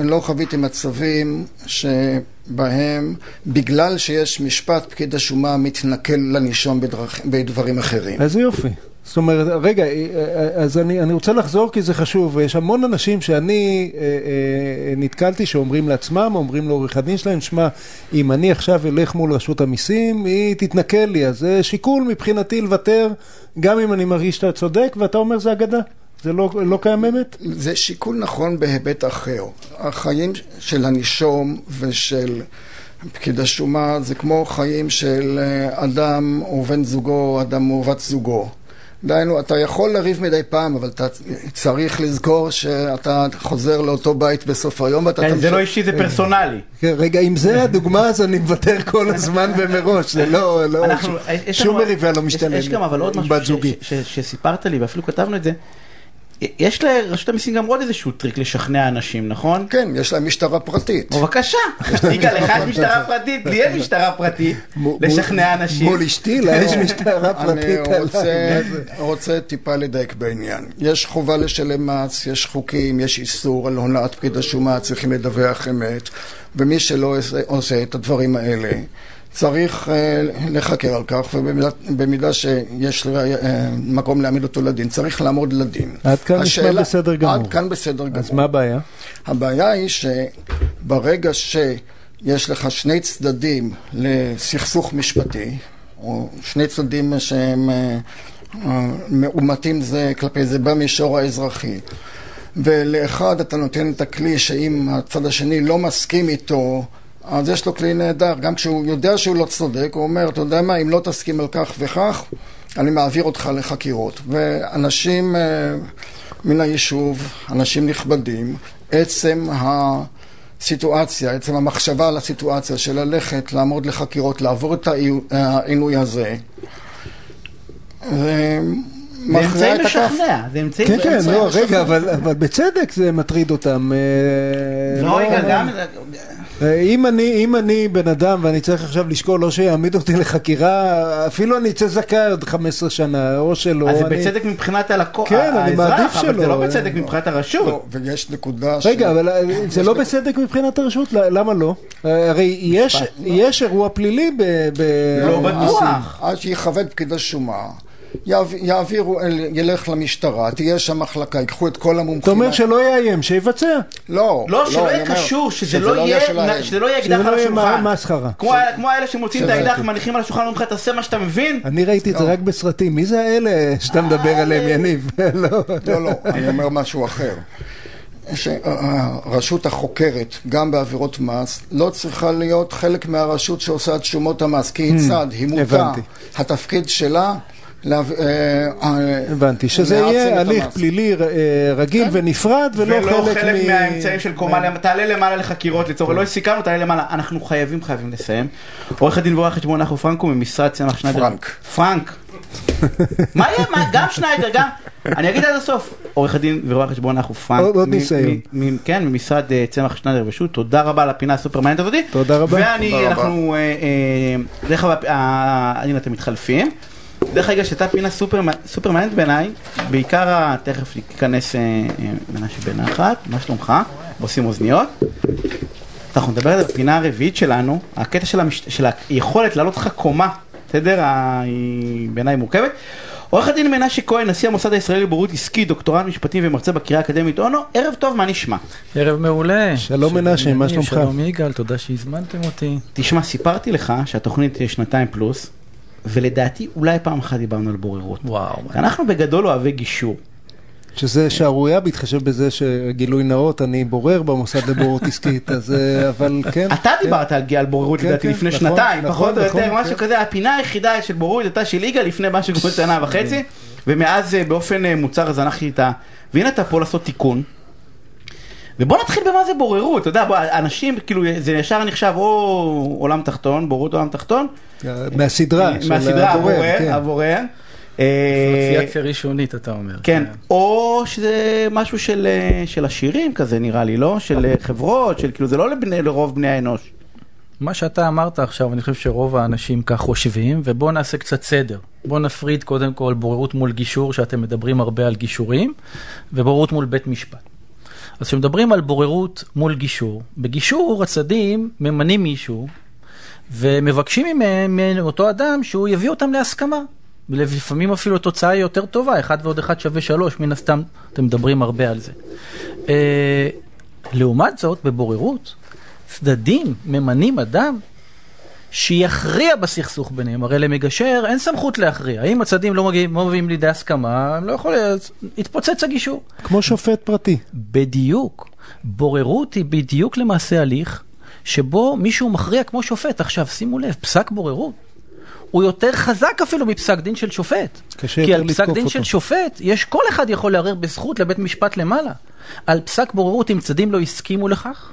אני לא חוויתי מצבים שבהם בגלל שיש משפט פקיד השומה מתנכל לנישום בדרכ, בדברים אחרים. איזה יופי. זאת אומרת, רגע, אה, אז אני, אני רוצה לחזור כי זה חשוב. יש המון אנשים שאני אה, אה, נתקלתי שאומרים לעצמם, אומרים לעורך הדין שלהם, שמע, אם אני עכשיו אלך מול רשות המיסים, היא תתנכל לי. אז זה שיקול מבחינתי לוותר, גם אם אני מרגיש שאתה צודק, ואתה אומר זה אגדה. זה לא, לא קיים אמת? זה שיקול נכון בהיבט אחר. החיים של הנישום ושל פקיד השומה זה כמו חיים של אה, אדם ובן זוגו, אדם ובת זוגו. דהיינו, אתה יכול לריב מדי פעם, אבל אתה צריך לזכור שאתה חוזר לאותו בית בסוף היום ואתה כן, זה לא אישי, זה פרסונלי. כן, רגע, אם זה הדוגמה, אז אני מוותר כל הזמן ומראש. זה לא, לא, שום מריבה לא משתלמת. יש גם אבל עוד משהו שסיפרת לי, ואפילו כתבנו את זה. יש לרשות המיסים גם עוד איזשהו טריק לשכנע אנשים, נכון? כן, יש להם משטרה פרטית. בבקשה, יגאל, לך יש משטרה פרטית, לי אין משטרה פרטית, לשכנע אנשים. מול אשתי, לה יש משטרה פרטית אני רוצה, טיפה לדייק בעניין. יש חובה לשלם מס, יש חוקים, יש איסור על הונאת פקיד השומה, צריכים לדווח אמת, ומי שלא עושה את הדברים האלה, צריך אה, לחקר על כך, ובמידה שיש אה, מקום להעמיד אותו לדין, צריך לעמוד לדין. עד כאן נשמע השאלה- בסדר גמור. עד כאן בסדר גמור. אז מה הבעיה? הבעיה היא שברגע שיש לך שני צדדים לסכסוך משפטי, או שני צדדים שהם אה, מאומתים זה כלפי זה במישור האזרחי, ולאחד אתה נותן את הכלי שאם הצד השני לא מסכים איתו, אז יש לו כלי נהדר, גם כשהוא יודע שהוא לא צודק, הוא אומר, אתה יודע מה, אם לא תסכים על כך וכך, אני מעביר אותך לחקירות. ואנשים אה, מן היישוב, אנשים נכבדים, עצם הסיטואציה, עצם המחשבה על הסיטואציה של ללכת, לעמוד לחקירות, לעבור את העי- העינוי הזה, זה אמצעי. לשכנע, זה אמצעי... כן, כן, לא, לשכנע. רגע, אבל אבל בצדק זה מטריד אותם. אה, לא, רגע, גם... אם אני, אם אני בן אדם ואני צריך עכשיו לשקול או שיעמיד אותי לחקירה, אפילו אני אצא זכאי עוד 15 שנה, או שלא. אז זה אני- בצדק מבחינת הלקוח, כן, אני מעדיף האזרח, אבל זה שלא. לא בצדק מבחינת הרשות. לא, ויש נקודה ש... רגע, אבל אה, זה לא בסדק מבחינת הרשות? ל- למה לא? אה, הרי יש- יש אירוע פלילי ב... ב- לא בטוח. עד שיכבד פקיד השומה, יעבירו, ילך למשטרה, תהיה שם מחלקה, ייקחו את כל המומחים. אתה אומר שלא יאיים, שיבצע. לא, לא, שלא יהיה קשור, שזה לא יהיה לא אקדח לא על השולחן. כמו האלה שמוצאים את האקדח, מניחים על השולחן, אומרים לך, תעשה מה שאתה מבין. אני ראיתי את זה רק בסרטים. מי זה האלה שאתה מדבר עליהם, יניב? לא. לא, לא, אני אומר משהו אחר. שהרשות החוקרת, גם בעבירות מס, לא צריכה להיות חלק מהרשות שעושה את שומות המס, כי היא צד, היא מוטה. התפקיד שלה, להב- אה, אה, הבנתי, שזה יהיה הליך. פלילי אה, רגיל ונפרד, ולא ולא חלק חלק מ- מהאמצעים של קומה, למ- תעלה למעלה לחקירות לצורך, לא סיכמנו, תעלה למעלה, אנחנו חייבים חייבים לסיים. עורך הדין ועורך חשבון נחו פרנקו ממשרד צמח שניידר. פרנק. פרנק. מה יהיה? מה? גם שניידר, גם. אני אגיד עד הסוף. עורך הדין ורואה חשבון נחו פרנק. עוד- ניסיון. כן, ממשרד צמח שניידר ושות', תודה רבה על הפינה הסופר מעניינת הזאתי. תודה רבה. ואני. אנחנו, דרך אגב, הנה אתם מתחלפים. דרך אגב, שהייתה פינה סופר, סופר מעניינת בעיניי, בעיקר, תכף ייכנס אה, אה, מנשה בנחת, מה שלומך? עושים אוזניות. אנחנו נדבר על הפינה הרביעית שלנו, הקטע של, המש... של היכולת לעלות לך קומה, בסדר? ה- היא בעיניי מורכבת. עורך הדין מנשה כהן, נשיא המוסד הישראלי לבוררות עסקי, דוקטורט משפטים ומרצה בקריאה האקדמית אונו, ערב טוב, מה נשמע? ערב מעולה. שלום מנשה, מה שלומך? שלום יגאל, תודה שהזמנתם אותי. תשמע, סיפרתי לך שהתוכנית היא שנתיים פלוס, ולדעתי אולי פעם אחת דיברנו על בוררות. וואו. אנחנו בגדול אוהבי גישור. שזה שערורייה בהתחשב בזה שגילוי נאות, אני בורר במוסד לבוררות עסקית, אז אה, אבל כן. אתה דיברת על על בוררות כן, לדעתי כן, לפני נכון, שנתיים, נכון, פחות או נכון, יותר, משהו כן. כזה, הפינה היחידה של בוררות הייתה של יגאל לפני משהו כמו שנה וחצי, ומאז אה, באופן אה, מוצר זנחתי את ה... והנה אתה פה לעשות תיקון. ובוא נתחיל במה זה בוררות, אתה יודע, בוא, אנשים, כאילו, זה ישר נחשב או עולם תחתון, בוררות עולם תחתון. מהסדרה של מהסדרה, הבורר, הבורר, כן. הבורר. אה, אסוציאציה ראשונית, אתה אומר. כן, או שזה משהו של, אה, של עשירים כזה נראה לי, לא? של אה, חברות, של כאילו זה לא לבני, לרוב בני האנוש. מה שאתה אמרת עכשיו, אני חושב שרוב האנשים כך חושבים, ובואו נעשה קצת סדר. בואו נפריד קודם כל בוררות מול גישור, שאתם מדברים הרבה על גישורים, ובוררות מול בית משפט. אז כשמדברים על בוררות מול גישור, בגישור הצדדים ממנים מישהו, ומבקשים מאותו אדם, שהוא יביא אותם להסכמה. ולפעמים אפילו התוצאה היא יותר טובה, אחד ועוד אחד שווה שלוש, מן הסתם אתם מדברים הרבה על זה. אה, לעומת זאת, בבוררות, צדדים ממנים אדם שיכריע בסכסוך ביניהם, הרי למגשר אין סמכות להכריע. אם הצדדים לא מגיעים, לא מביאים לידי הסכמה, הם לא יכולים, יתפוצץ הגישור. כמו שופט פרטי. בדיוק. בוררות היא בדיוק למעשה הליך שבו מישהו מכריע כמו שופט. עכשיו, שימו לב, פסק בוררות הוא יותר חזק אפילו מפסק דין של שופט. קשה כי על פסק דין אותו. של שופט, יש, כל אחד יכול לערער בזכות לבית משפט למעלה. על פסק בוררות, אם צדדים לא הסכימו לכך,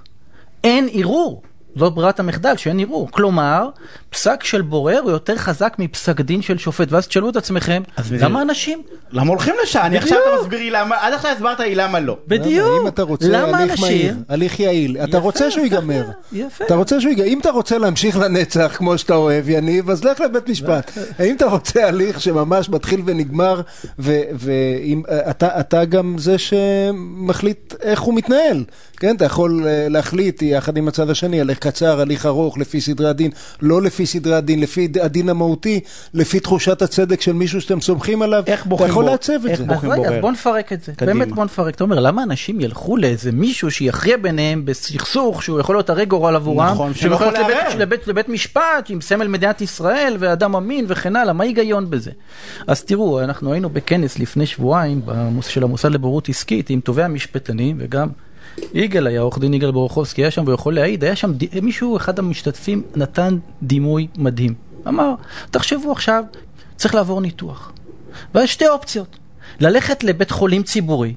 אין ערעור. זאת ברירת המחדל, שאין ערעור. כלומר, פסק של בורר הוא יותר חזק מפסק דין של שופט. ואז תשאלו את עצמכם, למה אנשים? למה הולכים לשם? אני עכשיו. אתה מסביר לי למה, עד עכשיו הסברת לי למה לא. בדיוק. אם אתה רוצה למה הליך מהיר, אנשים? הליך יעיל, אתה יפה, רוצה שהוא ייגמר. יפה. אתה רוצה שהוא ייגמר. אם אתה רוצה להמשיך לנצח כמו שאתה אוהב, יניב, אז לך לבית משפט. האם אתה רוצה הליך שממש מתחיל ונגמר, ואתה גם זה שמחליט איך הוא מתנהל. כן, אתה יכול אה, להחליט יחד עם הצד השני, הליך קצר, הליך ארוך, לפי סדרי הדין, לא לפי סדרי הדין, לפי הדין המהותי, לפי תחושת הצדק של מישהו שאתם סומכים עליו. איך אתה בוחרים יכול בו? לעצב את איך זה. אז בוחרים רגע. בוא נפרק את זה. קדימה. באמת בוא נפרק. אתה אומר, למה אנשים ילכו לאיזה מישהו שיכריע ביניהם בסכסוך שהוא יכול להיות הרי גורל עבורם? נכון, שהוא יכול להיות לבית-. לבית- לבית משפט עם סמל מדינת ישראל ואדם אמין וכן הלאה, מה ההיגיון בזה? אז תראו, אנחנו היינו בכנס לפני שבועיים של המוסד לבוררות עסקית עם טובי המשפטנים וגם יגאל היה, עורך דין יגאל בורוכובסקי היה שם והוא יכול להעיד, היה שם מישהו, אחד המשתתפים, נתן דימוי מדהים. אמר, תחשבו עכשיו, צריך לעבור ניתוח. ויש שתי אופציות. ללכת לבית חולים ציבורי,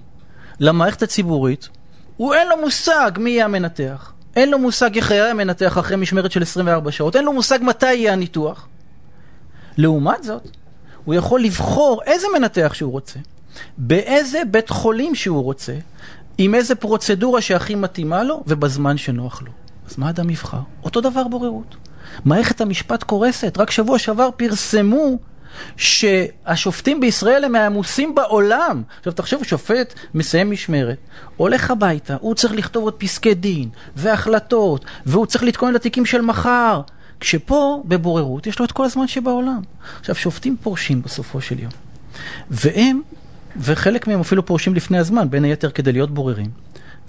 למערכת הציבורית, הוא אין לו מושג מי יהיה המנתח. אין לו מושג איך יהיה המנתח אחרי משמרת של 24 שעות, אין לו מושג מתי יהיה הניתוח. לעומת זאת, הוא יכול לבחור איזה מנתח שהוא רוצה, באיזה בית חולים שהוא רוצה, עם איזה פרוצדורה שהכי מתאימה לו ובזמן שנוח לו. אז מה אדם יבחר? אותו דבר בוררות. מערכת המשפט קורסת. רק שבוע שעבר פרסמו שהשופטים בישראל הם מהעמוסים בעולם. עכשיו תחשבו, שופט מסיים משמרת, הולך הביתה, הוא צריך לכתוב עוד פסקי דין והחלטות, והוא צריך להתכונן לתיקים של מחר. כשפה, בבוררות, יש לו את כל הזמן שבעולם. עכשיו, שופטים פורשים בסופו של יום. והם, וחלק מהם אפילו פורשים לפני הזמן, בין היתר כדי להיות בוררים.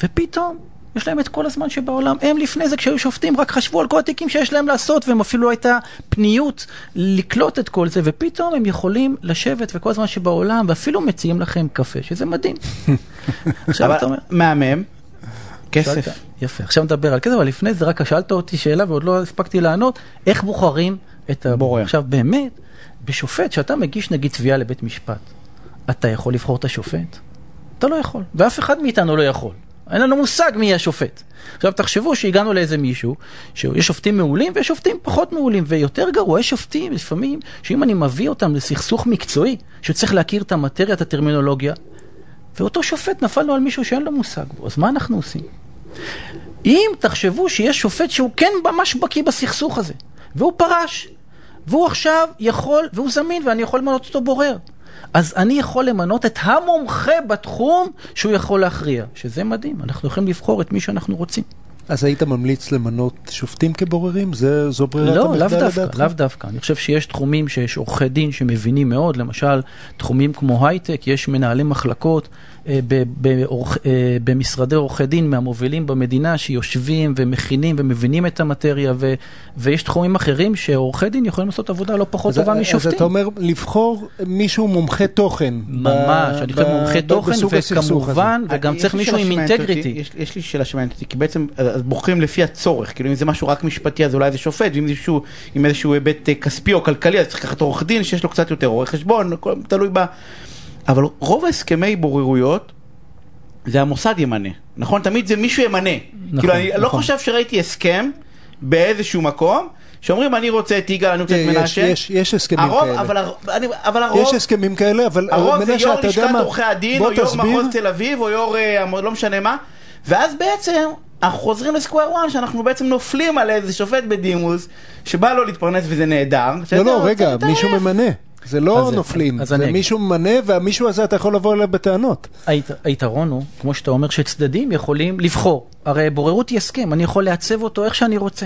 ופתאום, יש להם את כל הזמן שבעולם. הם לפני זה, כשהיו שופטים, רק חשבו על כל התיקים שיש להם לעשות, והם אפילו הייתה פניות לקלוט את כל זה, ופתאום הם יכולים לשבת וכל הזמן שבעולם, ואפילו מציעים לכם קפה, שזה מדהים. עכשיו אתה אומר... מהמם, כסף. שאלת- יפה, עכשיו נדבר על כסף, אבל לפני זה רק שאלת אותי שאלה ועוד לא הספקתי לענות, איך בוחרים את הבורר. בורר. עכשיו באמת, בשופט, שאתה מגיש נגיד תביעה לבית משפט, אתה יכול לבחור את השופט? אתה לא יכול, ואף אחד מאיתנו לא יכול. אין לנו מושג מי יהיה השופט. עכשיו תחשבו שהגענו לאיזה מישהו, שיש שופטים מעולים ויש שופטים פחות מעולים, ויותר גרוע, יש שופטים לפעמים, שאם אני מביא אותם לסכסוך מקצועי, שצריך להכיר את המטריה, את הטרמינולוגיה, ואותו שופט נפל לו על מישהו שאין לו מושג בו, אז מה אנחנו עושים? אם תחשבו שיש שופט שהוא כן ממש בקיא בסכסוך הזה, והוא פרש, והוא עכשיו יכול, והוא זמין, ואני יכול למנות אותו בורר, אז אני יכול למנות את המומחה בתחום שהוא יכול להכריע, שזה מדהים, אנחנו יכולים לבחור את מי שאנחנו רוצים. אז היית ממליץ למנות שופטים כבוררים? זה, זו ברירת לא, המחדל לאו דווקא, לדעתך? לאו דווקא. אני חושב שיש תחומים שיש עורכי דין שמבינים מאוד, למשל, תחומים כמו הייטק, יש מנהלי מחלקות אה, אה, במשרדי עורכי דין מהמובילים במדינה שיושבים ומכינים ומבינים את המטריה, ו, ויש תחומים אחרים שעורכי דין יכולים לעשות עבודה לא פחות אז, טובה אז משופטים. אתה אומר לבחור מישהו מומחה תוכן. ממש, אני חושב ב- מומחה ב- תוכן. וכמובן, וגם צריך מישהו עם אינטגריטי. יש, יש לי שאלה שמעניינת אותי, כי בעצם אז בוחרים לפי הצורך, כאילו אם זה משהו רק משפטי אז אולי זה שופט, ואם זה עם איזשהו היבט אה, כספי או כלכלי אז צריך לקחת עורך דין שיש לו קצת יותר רואה חשבון, תלוי ב... אבל רוב ההסכמי בוררויות זה המוסד ימנה. נכון? תמיד זה מישהו ימנה. נכון, כאילו, אני לא נכון. חושב שראיתי הסכם באיזשהו מקום, שאומרים אני רוצה את יגאל, אני רוצה את יש- מנשה. יש- יש הסכמים הרוב, כאלה. אבל, אני- אבל הרוב, יש הסכמים כאלה, אבל הרוב זה יו"ר לשכת? עורכי הדין, או יו"ר. מחוז תל אביב, או יו"ר, אה, לא משנה מה, ואז בעצם אנחנו חוזרים לסקוויר וואן, שאנחנו בעצם נופלים על איזה שופט בדימוס, שבא לו להתפרנס וזה נהדר. לא, לא, רגע. מישהו ממנה. זה לא אז- נופלים, אז זה. מישהו ממנה, והמישהו הזה אתה יכול לבוא אליו בטענות. היית, היתרון הוא, כמו שאתה אומר, שצדדים יכולים לבחור. הרי בוררות היא הסכם, אני יכול לעצב אותו איך שאני רוצה.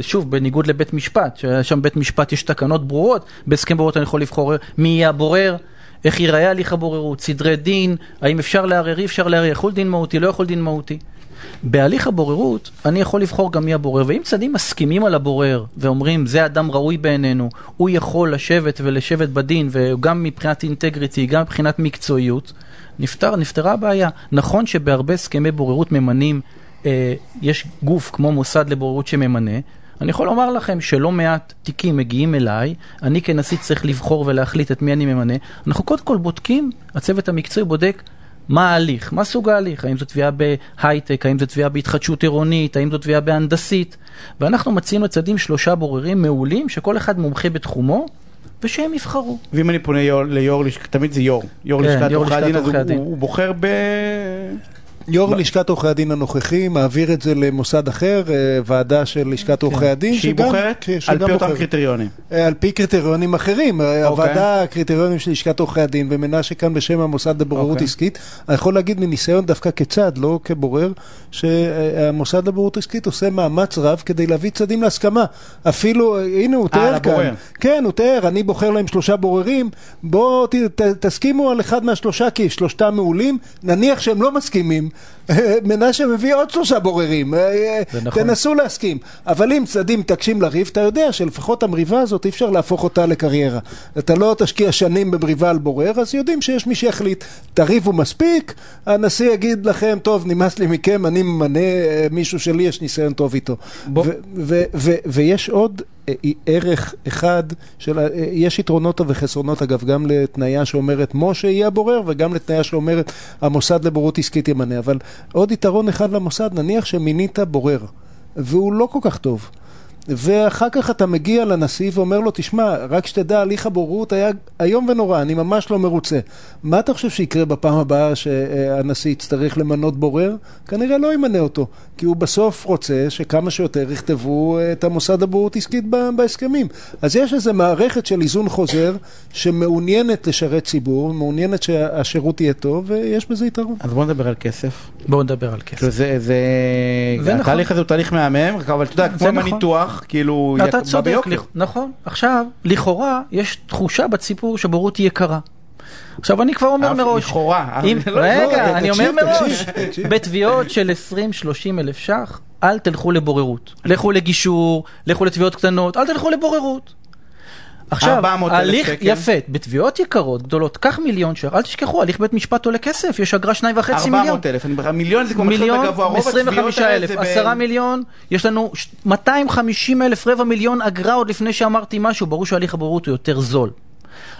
שוב, בניגוד לבית משפט, ששם בית משפט יש תקנות ברורות, בהסכם בוררות אני יכול לבחור מי יהיה הבורר, איך ייראה הליך הבוררות, סדרי דין, האם אפשר לערער, אי אפשר לערער, יכול דין מהותי, לא יכול דין מהותי. בהליך הבוררות, אני יכול לבחור גם מי הבורר, ואם צדדים מסכימים על הבורר ואומרים, זה אדם ראוי בעינינו, הוא יכול לשבת ולשבת בדין, וגם מבחינת אינטגריטי, גם מבחינת מקצועיות, נפתר, נפתרה הבעיה. נכון שבהרבה הסכמי בוררות ממנים, אה, יש גוף כמו מוסד לבוררות שממנה, אני יכול לומר לכם שלא מעט תיקים מגיעים אליי, אני כנשיא צריך לבחור ולהחליט את מי אני ממנה. אנחנו קודם כל בודקים, הצוות המקצועי בודק מה ההליך, מה סוג ההליך, האם זו תביעה בהייטק, האם זו תביעה בהתחדשות עירונית, האם זו תביעה בהנדסית, ואנחנו מציעים לצדדים שלושה בוררים מעולים, שכל אחד מומחה בתחומו, ושהם יבחרו. ואם אני פונה יו"ר- ליו"ר, תמיד זה יו"ר, יו"ר כן, לשכת יו"ר עורכי הדין, אז הוא בוחר ב... יו"ר לשכת עורכי הדין הנוכחי מעביר את זה למוסד אחר, אה, ועדה של לשכת עורכי הדין, כן. שהיא שגם- בוחרת כן, על פי אותם. קריטריונים. אה, על פי קריטריונים אחרים. אוקיי. הוועדה, הקריטריונים של לשכת עורכי הדין, ומנשה כאן בשם המוסד לבוררות אוקיי. עסקית, אני יכול להגיד מניסיון דווקא כצד, לא כבורר, שהמוסד לבוררות עסקית עושה מאמץ רב כדי להביא צדדים להסכמה. אפילו, אה, הנה הוא תיאר. כאן. כן, הוא תיאר, אני בוחר להם שלושה בוררים, בואו תסכימו על אחד מהשלושה, כי שלושתם מעולים, נניח שהם לא מסכימים, מנשה מביא עוד שלושה בוררים, אה, זה נכון. תנסו להסכים. אבל אם צדדים מתעקשים לריב, אתה יודע שלפחות המריבה הזאת אי אפשר להפוך אותה לקריירה. אתה לא תשקיע שנים במריבה על בורר, אז יודעים שיש מי שיחליט, תריבו מספיק, הנשיא יגיד לכם, טוב, נמאס לי מכם, אני ממנה אה, מישהו שלי, יש ניסיון טוב איתו. בוא- ו- ו- ו- ויש עוד אה, ערך אחד, של, יש יתרונות וחסרונות אגב, גם לתניה שאומרת משה יהיה הבורר וגם לתניה שאומרת המוסד לבוררות עסקית ימנה, אבל עוד יתרון אחד למוסד, נניח שמינית בורר, והוא לא כל כך טוב. ואחר כך אתה מגיע לנשיא ואומר לו, תשמע, רק שתדע, הליך הבוררות היה איום ונורא, אני ממש לא מרוצה. מה אתה חושב שיקרה בפעם הבאה שהנשיא יצטרך למנות בורר? כנראה לא ימנה אותו, כי הוא בסוף רוצה שכמה שיותר יכתבו את המוסד לבוררות עסקית בהסכמים. אז יש איזו מערכת של איזון חוזר שמעוניינת לשרת ציבור, מעוניינת שהשירות יהיה טוב, ויש בזה יתרון. אז בוא נדבר על כסף. בואו נדבר על כסף. כאילו זה, זה, זה נכון. התהליך הזה הוא תהליך מהמם, אבל אתה יודע, כמו עם נכון. כאילו, אתה יקר- צודק, ביוקר. לכ- נכון. עכשיו, לכאורה, יש תחושה בציבור שבורות היא יקרה. עכשיו, אני כבר אומר אף- מראש, לכאורה. אם, לא, לא, רגע, אני אומר מראש. בתביעות של 20-30 אלף ש"ח, אל תלכו לבוררות. לכו לגישור, לכו לתביעות קטנות, אל תלכו לבוררות. עכשיו, 400,000 הליך, שקל. יפה, בתביעות יקרות, גדולות, קח מיליון ש"ח, אל תשכחו, הליך בית משפט עולה כסף, יש אגרה שניים וחצי מיליון. 400 אלף, מיליון זה כבר מתחיל מיליון, בגבוה, רוב 25 התביעות האלה זה ב- 10 מיליון, יש לנו ש- 250 אלף, רבע מיליון אגרה עוד לפני שאמרתי משהו, ברור שהליך הבוררות הוא יותר זול.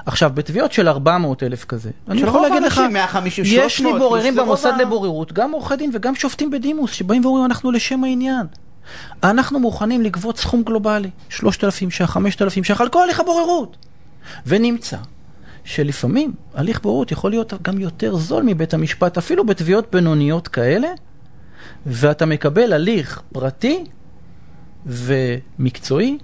עכשיו, בתביעות של 400 אלף כזה, אני יכול להגיד לך, האנשים, 150, יש לי 300, בוררים במוסד לבוררות, גם עורכי דין וגם שופטים בדימוס, שבאים ואומרים, אנחנו לשם העניין. אנחנו מוכנים לגבות סכום גלובלי, 3,000 ש"ח, 5,000 ש"ח, על כל הליך הבוררות. ונמצא שלפעמים הליך בוררות יכול להיות גם יותר זול מבית המשפט, אפילו בתביעות בינוניות כאלה, ואתה מקבל הליך פרטי ומקצועי,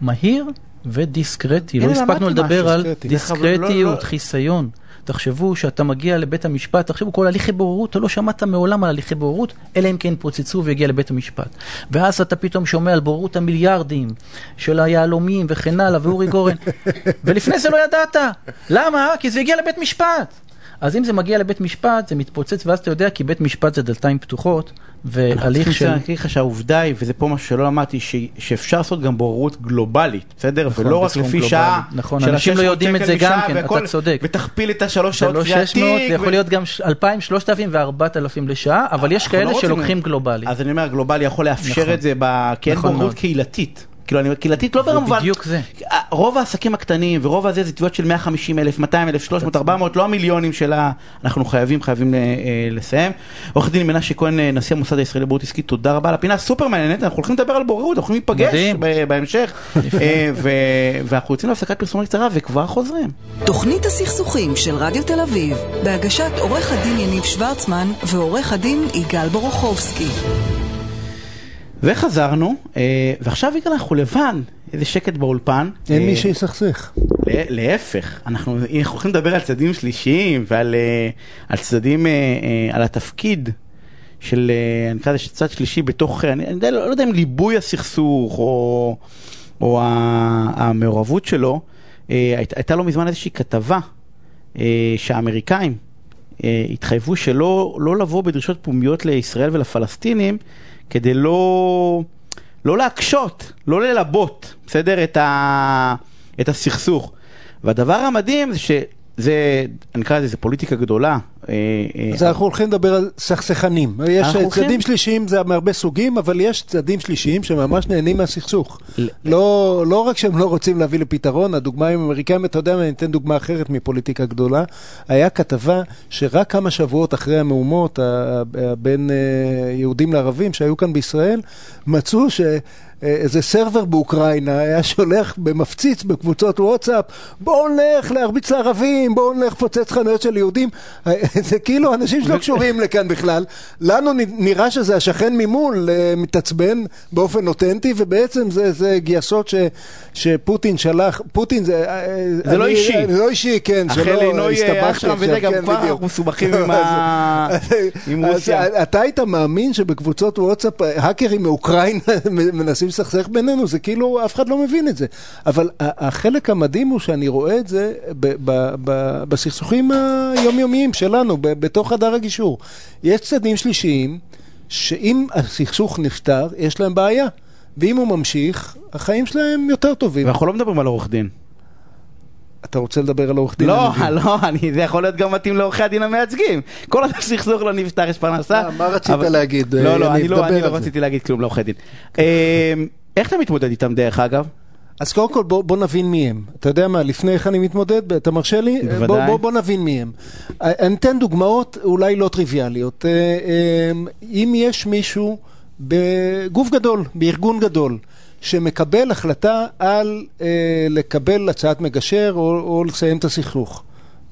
מהיר ודיסקרטי. לא הספקנו לדבר על דיסקרטי. דיסקרטיות, לא, לא. חיסיון. תחשבו שאתה מגיע לבית המשפט, תחשבו כל הליכי בוררות, אתה לא שמעת מעולם על הליכי בוררות, אלא אם כן פוצצו והגיע לבית המשפט. ואז אתה פתאום שומע על בוררות המיליארדים של היהלומים וכן הלאה, ואורי גורן, ולפני זה לא ידעת. למה? כי זה הגיע לבית משפט. אז אם זה מגיע לבית משפט, זה מתפוצץ, ואז אתה יודע, כי בית משפט זה דלתיים פתוחות, והליך של... אני להגיד לך שהעובדה היא, וזה פה משהו שלא למדתי, ש- שאפשר לעשות גם בוררות גלובלית, בסדר? נכון, ולא רק לפי. שעה, נכון, אנשים לא ה- 600 יודעים את זה גם כן, אתה צודק. ותכפיל את השלוש זה שעות לא תביעת 600, תיק, זה יכול להיות גם 2,000, 3,000 ו-4,000 לשעה, אבל יש לא כאלה שלוקחים גלובלי. אז אני אומר, גלובלי יכול לאפשר נכון. את זה, כי אין נכון בוררות. קהילתית. כאילו, אני קהילתית לא זה במובן... בדיוק זה. רוב העסקים הקטנים ורוב הזה זה תביעות של 150 אלף, 200 אלף, 300, 400, לא המיליונים שלה, אנחנו חייבים, חייבים אה, אה, לסיים. עורך דין מנשה כהן, אה, נשיא המוסד הישראלי לבריאות עסקית, תודה רבה על הפינה סופר מעניינת, אנחנו הולכים לדבר על בוררות, אנחנו הולכים להיפגש בהמשך, ואנחנו יוצאים להפסקת פרסומות קצרה וכבר חוזרים. תוכנית הסכסוכים של רדיו תל אביב, בהגשת עורך הדין יניב שוורצמן ועורך הדין יגאל בורוכובסקי. וחזרנו, אה, ועכשיו יגאל אנחנו לבד, איזה שקט באולפן. אין אה, מי שיסכסך. לה- להפך, אנחנו הולכים לדבר על צדדים שלישיים ועל אה, על צדדים, אה, אה, על התפקיד של, אה, אני אקרא לזה צד שלישי בתוך, אה, אני אני לא לא יודע אם ליבוי הסכסוך או, או המעורבות שלו, אה, היית- הייתה לא מזמן איזושהי כתבה אה, שהאמריקאים אה, התחייבו שלא לא לבוא בדרישות פומביות לישראל ולפלסטינים כדי לא, לא להקשות, לא ללבות, בסדר? את, ה, את הסכסוך. והדבר המדהים זה שזה, אני אקרא לזה, זה פוליטיקה גדולה. אה, אה, אז אנחנו הולכים לדבר על סכסכנים. יש צדדים שלישיים זה מהרבה סוגים, אבל יש צדדים שלישיים שממש נהנים מהסכסוך. לא, לא רק שהם לא רוצים להביא לפתרון, הדוגמה עם האמריקאים, אתה יודע, מה, אני אתן דוגמה אחרת מפוליטיקה גדולה. היה כתבה שרק כמה שבועות אחרי המהומות בין אה, יהודים לערבים שהיו כאן בישראל, מצאו ש... אה, איזה סרבר באוקראינה היה שולח במפציץ בקבוצות וואטסאפ, בואו נלך להרביץ לערבים, בואו נלך לפוצץ חנויות של יהודים. אה, זה כאילו אנשים שלא קשורים לכאן בכלל. לנו נראה שזה השכן ממול אה, מתעצבן באופן אותנטי, ובעצם זה, זה גייסות ש, שפוטין שלח, פוטין זה... אה, זה לא אני- אישי. זה לא אישי, כן, שלא הסתבכתי עכשיו, כן, בדיוק. אנחנו מסובכים עם ה- עם רוסיה. אתה היית מאמין שבקבוצות וואטסאפ האקרים מאוקראינה מנסים לסכסך בינינו? זה כאילו אף אחד לא מבין את זה. אבל החלק המדהים הוא שאני רואה את זה בסכסוכים היומיומיים שלנו, בתוך חדר הגישור. יש צדדים שלישיים שאם הסכסוך נפתר, יש להם בעיה. ואם הוא ממשיך, החיים שלהם יותר טובים. ואנחנו לא מדברים על עורך דין. אתה רוצה לדבר על עורך דין? לא. לא, אני- זה יכול להיות גם מתאים לעורכי הדין המייצגים. כל עוד הסכסוך לא נפתר, יש פרנסה. מה- רצית להגיד, לא, אה, לא, יניב? אני לא לא. רציתי להגיד כלום לעורכי דין. אה, איך אתה מתמודד איתם דרך אגב? אז קודם כל בוא, בוא נבין מי הם. אתה יודע מה, לפני איך אני מתמודד, אתה מרשה לי? בוודאי. בוא, בוא, בוא נבין מי הם. אה, אני אתן דוגמאות אולי לא טריוויאליות. אה, אה, אם יש מישהו בגוף גדול, בארגון גדול, שמקבל החלטה על אה, לקבל הצעת מגשר או, או לסיים את הסכסוך.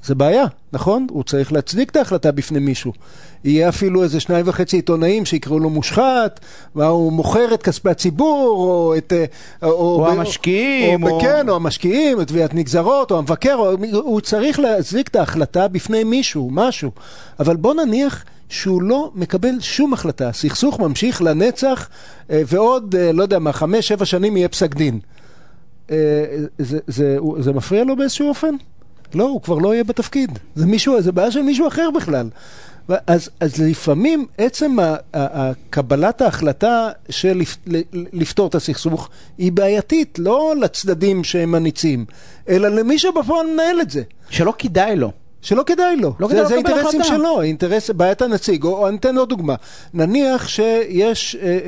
זה בעיה, נכון? הוא צריך להצדיק את ההחלטה בפני מישהו. יהיה אפילו איזה שניים וחצי עיתונאים שיקראו לו מושחת, והוא מוכר את כספי הציבור, או את... אה, או ב- המשקיעים, או... או- כן, או המשקיעים, את תביעת נגזרות, או המבקר, או... הוא צריך להצדיק את ההחלטה בפני מישהו, משהו. אבל בוא נניח שהוא לא מקבל שום החלטה. סכסוך ממשיך לנצח, אה, ועוד, אה, לא יודע מה, חמש, שבע שנים יהיה פסק דין. אה, זה, זה, הוא- זה מפריע לו באיזשהו אופן? לא, הוא כבר לא יהיה בתפקיד. זה מישהו, זה בעיה של מישהו אחר בכלל. אז, אז לפעמים עצם קבלת ההחלטה של לפתור את הסכסוך היא בעייתית, לא לצדדים שהם מניצים, אלא למי שבפועל מנהל את זה. שלא כדאי לו. שלא כדאי לו. לא זה, כדאי לו זה לקבל אינטרסים החלטה. שלו, אינטרס, בעיית הנציג. או, או אני אתן עוד דוגמה. נניח שיש... אה, אה, אה,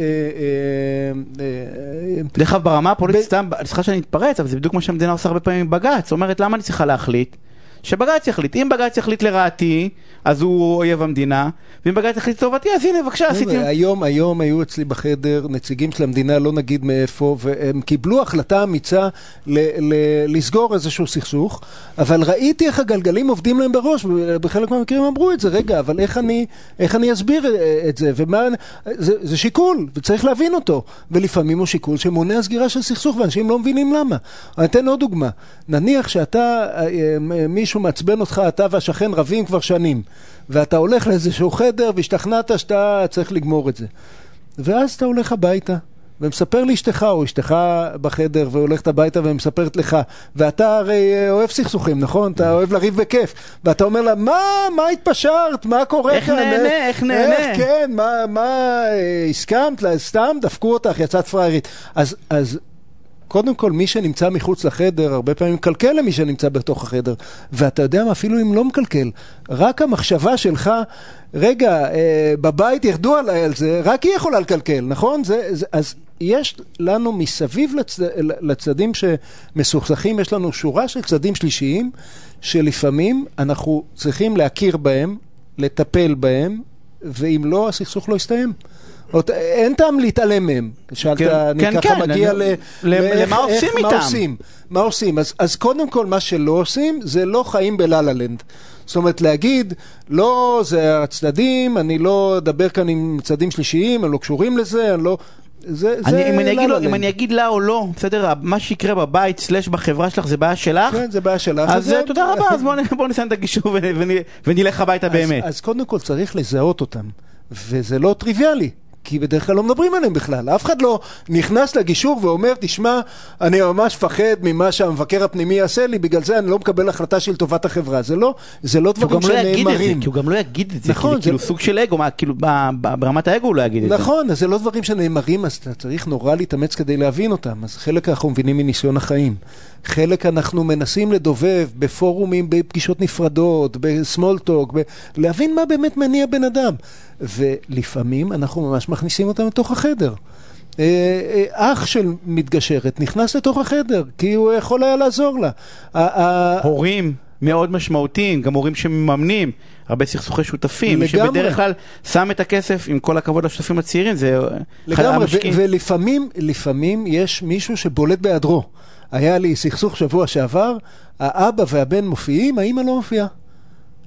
אה, דרך אגב, ברמה הפוליטית, ב- סתם, סליחה שאני אתפרץ, אבל זה בדיוק מה שהמדינה עושה הרבה פעמים עם בג"ץ. אומרת, למה אני צריכה להחליט? שבג"ץ יחליט. אם בג"ץ יחליט לרעתי, אז הוא אויב המדינה, ואם בג"ץ יחליט לטובתי, אז הנה, בבקשה, עשיתי... היום, היום היו אצלי בחדר נציגים של המדינה, לא נגיד מאיפה, והם קיבלו החלטה אמיצה ל- ל- לסגור איזשהו סכסוך, אבל ראיתי איך הגלגלים עובדים להם בראש, ובחלק מהמקרים אמרו את זה, רגע, אבל איך אני, איך אני אסביר אה, את זה, ומה, זה, זה שיקול, וצריך להבין אותו, ולפעמים הוא שיקול שמונע סגירה של סכסוך, ואנשים לא מבינים למה. אני אתן עוד דוגמה, נניח שאתה, אה, אה, מישהו מעצבן אותך, אתה והשכן רבים כבר שנים, ואתה הולך לאיזשהו חדר והשתכנעת שאתה צריך לגמור את זה. ואז אתה הולך הביתה, ומספר לאשתך, או אשתך בחדר, והולכת הביתה ומספרת לך, ואתה הרי אה, אוהב סכסוכים, נכון? אתה אוהב לריב בכיף. ואתה אומר לה, מה, מה התפשרת? מה קורה איך כאן? נהנה? אה, איך נהנה?" איך, כן, מה, מה, אה, הסכמת? סתם דפקו אותך, יצאת פראיירית. אז, אז קודם כל, מי שנמצא מחוץ לחדר, הרבה פעמים מקלקל למי שנמצא בתוך החדר. ואתה יודע מה, אפילו אם לא מקלקל, רק המחשבה שלך, רגע, אה, בבית ירדו עליי על זה, רק היא יכולה לקלקל, נכון? זה, זה, אז יש לנו מסביב לצד, לצדדים שמסוכסכים, יש לנו שורה של צדדים שלישיים, שלפעמים אנחנו צריכים להכיר בהם, לטפל בהם, ואם לא, הסכסוך לא יסתיים. אין טעם להתעלם מהם. שאלת, אני ככה מגיע אני- למה עושים איתם? מה עושים? אז, אז קודם כל, מה שלא עושים, זה לא חיים בלה-לה לנד. זאת אומרת, להגיד, לא, זה הצדדים, אני לא אדבר כאן עם צדדים שלישיים, הם לא קשורים לזה, אני לא... זה, אני, זה אם, אני אגיד לו, לה-לה אם. אני אגיד לה או לא, בסדר, מה שיקרה בבית סלש בחברה שלך זה בעיה שלך, כן, זה בעיה שלך. אז זה- תודה רבה, אז בואו בוא נסיים את הגישור ונלך הביתה באמת. אז, אז קודם כל צריך לזהות אותם, וזה לא טריוויאלי. כי בדרך כלל לא מדברים עליהם בכלל. אף אחד לא נכנס לגישור ואומר, תשמע, אני ממש מפחד ממה שהמבקר הפנימי יעשה לי, בגלל זה אני לא מקבל החלטה של טובת החברה. זה לא, זה לא דברים גם לא שנאמרים. כי הוא גם לא יגיד את זה, נכון, כי זה זה- כאילו סוג של אגו, מה, כאילו ב- ב- ברמת האגו הוא לא יגיד את זה. נכון, אז זה לא דברים שנאמרים, אז אתה צריך נורא להתאמץ כדי להבין אותם. אז חלק אנחנו מבינים מניסיון החיים. חלק אנחנו מנסים לדובב בפורומים, בפגישות נפרדות, בסמול טוק, ב- להבין מה באמת מניע בן אדם. ולפעמים אנחנו ממש מכניסים אותם לתוך החדר. אה, אה, אח של מתגשרת נכנס לתוך החדר, כי הוא יכול היה לעזור לה. הורים מאוד משמעותיים, גם הורים שמממנים, הרבה סכסוכי שותפים, לגמרי. שבדרך כלל שם את הכסף, עם כל הכבוד לשותפים הצעירים, זה לגמרי, ו-. ולפעמים לפעמים יש מישהו שבולט בהיעדרו. היה לי סכסוך שבוע שעבר, האבא והבן מופיעים, האמא לא מופיעה.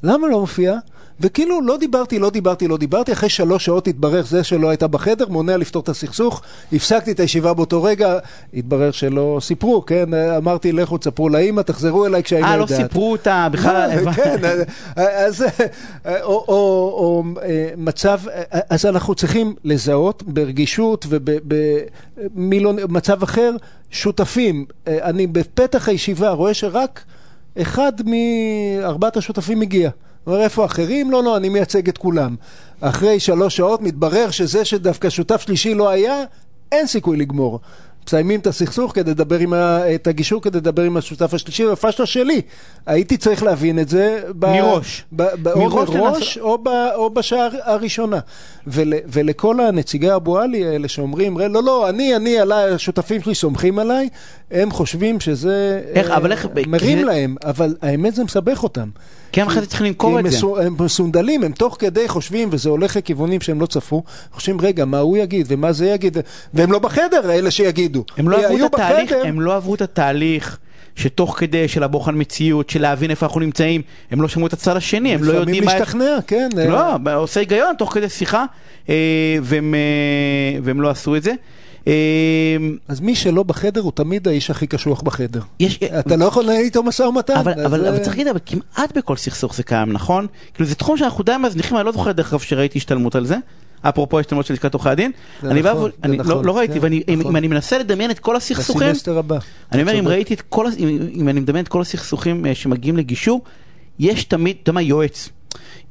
למה לא מופיעה? וכאילו לא דיברתי, לא דיברתי, לא דיברתי, אחרי שלוש שעות התברר זה שלא הייתה בחדר, מונע לפתור את הסכסוך, הפסקתי את הישיבה באותו רגע, התברר שלא סיפרו, כן? אמרתי, לכו תספרו לאמא, תחזרו אליי כשהאמא אה, לא יודעת. סיפרו אותה בכלל. לא, כן, אז- אז אה, או, או, או אה, מצב, אז אנחנו צריכים לזהות ברגישות ובמצב אחר שותפים. אה, אני בפתח הישיבה רואה שרק אחד מארבעת השותפים הגיע. הוא אומר, איפה האחרים? לא, לא, אני מייצג את כולם. אחרי שלוש שעות מתברר שזה שדווקא שותף שלישי לא היה, אין סיכוי לגמור. מסיימים את הסכסוך כדי לדבר עם ה... את הגישור כדי לדבר עם השותף השלישי, והפשלה שלי. הייתי צריך להבין את זה ב... מראש. ב... ב... או מראש מראש או, ב... או בשעה הראשונה. ול... ולכל הנציגי אבו עלי האלה שאומרים, לא, לא, אני, אני, עליי, השותפים שלי סומכים עליי, הם חושבים שזה איך, אה, אבל איך- מרים כי זה- להם, אבל האמת זה מסבך אותם. כי הם אחרי זה צריכים כי למכור את זה. הם מסונדלים, הם תוך כדי חושבים, וזה הולך לכיוונים שהם לא צפו, חושבים, רגע, מה הוא יגיד ומה זה יגיד, והם לא בחדר, אלה שיגידו. הם לא עברו את התהליך, הם לא עברו את התהליך שתוך כדי של הבוחן מציאות, של להבין איפה אנחנו נמצאים, הם לא שמעו את הצד השני, הם לא יודעים לפעמים מה... להשתכנע, כן. אה, לא, עושה היגיון תוך כדי שיחה, אה, אה, והם לא עשו את זה. אה, אז מי שלא בחדר הוא תמיד האיש הכי קשוח בחדר. יש... אתה לא יכול לנהל איתו משא ומתן. אבל, אז, אבל, אבל צריך להגיד, אבל כמעט בכל סכסוך זה קיים, נכון? כאילו זה תחום שאנחנו די מזניחים, אני לא זוכר דרך אגב שראיתי השתלמות על זה. אפרופו השתלמות של לשכת עורכי הדין, אני בא נכון, זה אני נכון, לא, לא ראיתי, כן, ואני, אם, נכון. אני מנסה לדמיין את כל הסכסוכים. אני אומר, אם. ראיתי את כל, אם, אם אני מדמיין את כל הסכסוכים אה, שמגיעים לגישור, יש תמיד, אתה יודע מה, יועץ.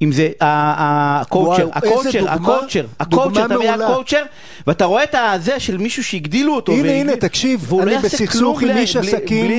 אם זה ה coacher, הקואוצ'ר, הקואוצ'ר, הקואוצ'ר, אתה מבין. הקואוצ'ר, ואתה רואה את הזה של מישהו שהגדילו אותו, הנה, הנה, תקשיב, לא אני בסכסוך עם איש עסקים.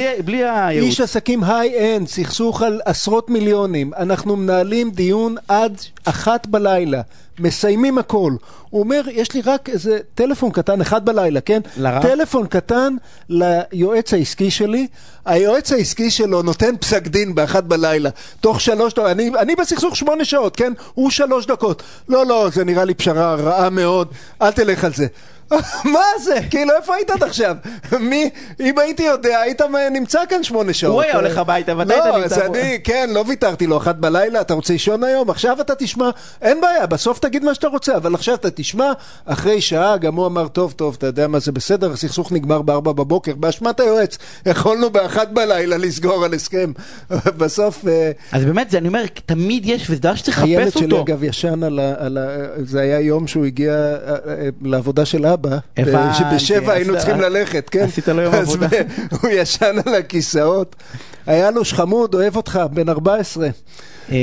איש עסקים high-end, סכסוך על עשרות מיליונים. אנחנו מנהלים דיון עד אחת בלילה. מסיימים הכל. הוא אומר, יש לי רק איזה טלפון קטן, אחד בלילה, כן? לרב? טלפון קטן ליועץ העסקי שלי. היועץ העסקי שלו נותן פסק דין באחת בלילה. תוך שלוש דקות, אני, אני בסכסוך שמונה שעות, כן? הוא שלוש דקות. לא, לא, זה נראה לי פשרה רעה מאוד, אל תלך על זה. מה זה? כאילו, איפה היית עד עכשיו? מי, אם הייתי יודע, היית נמצא כאן שמונה שעות. הוא היה הולך הביתה, ואתה לא, היית נמצא אז פה. אני, כן, לא ויתרתי לו, אחת בלילה, אתה רוצה לישון היום? עכשיו אתה תשמע, אין בעיה, בסוף תגיד מה שאתה רוצה, אבל עכשיו אתה תשמע, אחרי שעה, גם הוא אמר, טוב, טוב, אתה יודע מה זה בסדר, הסכסוך נגמר בארבע בבוקר, באשמת היועץ, יכולנו באחת בלילה לסגור על הסכם. בסוף, אה, אז באמת, זה, אני אומר, תמיד יש, וזה דבר שצריך הילד לחפש שלי אותו. אגב ישן על ה... זה היה יום שהוא הגיע אה, אה, לעבודה של אבא, הבנתי, שבשבע היינו צריכים ללכת, כן? עשית לו יום עבודה. הוא ישן על הכיסאות. היה לו שחמוד, אוהב אותך, בן 14. אה,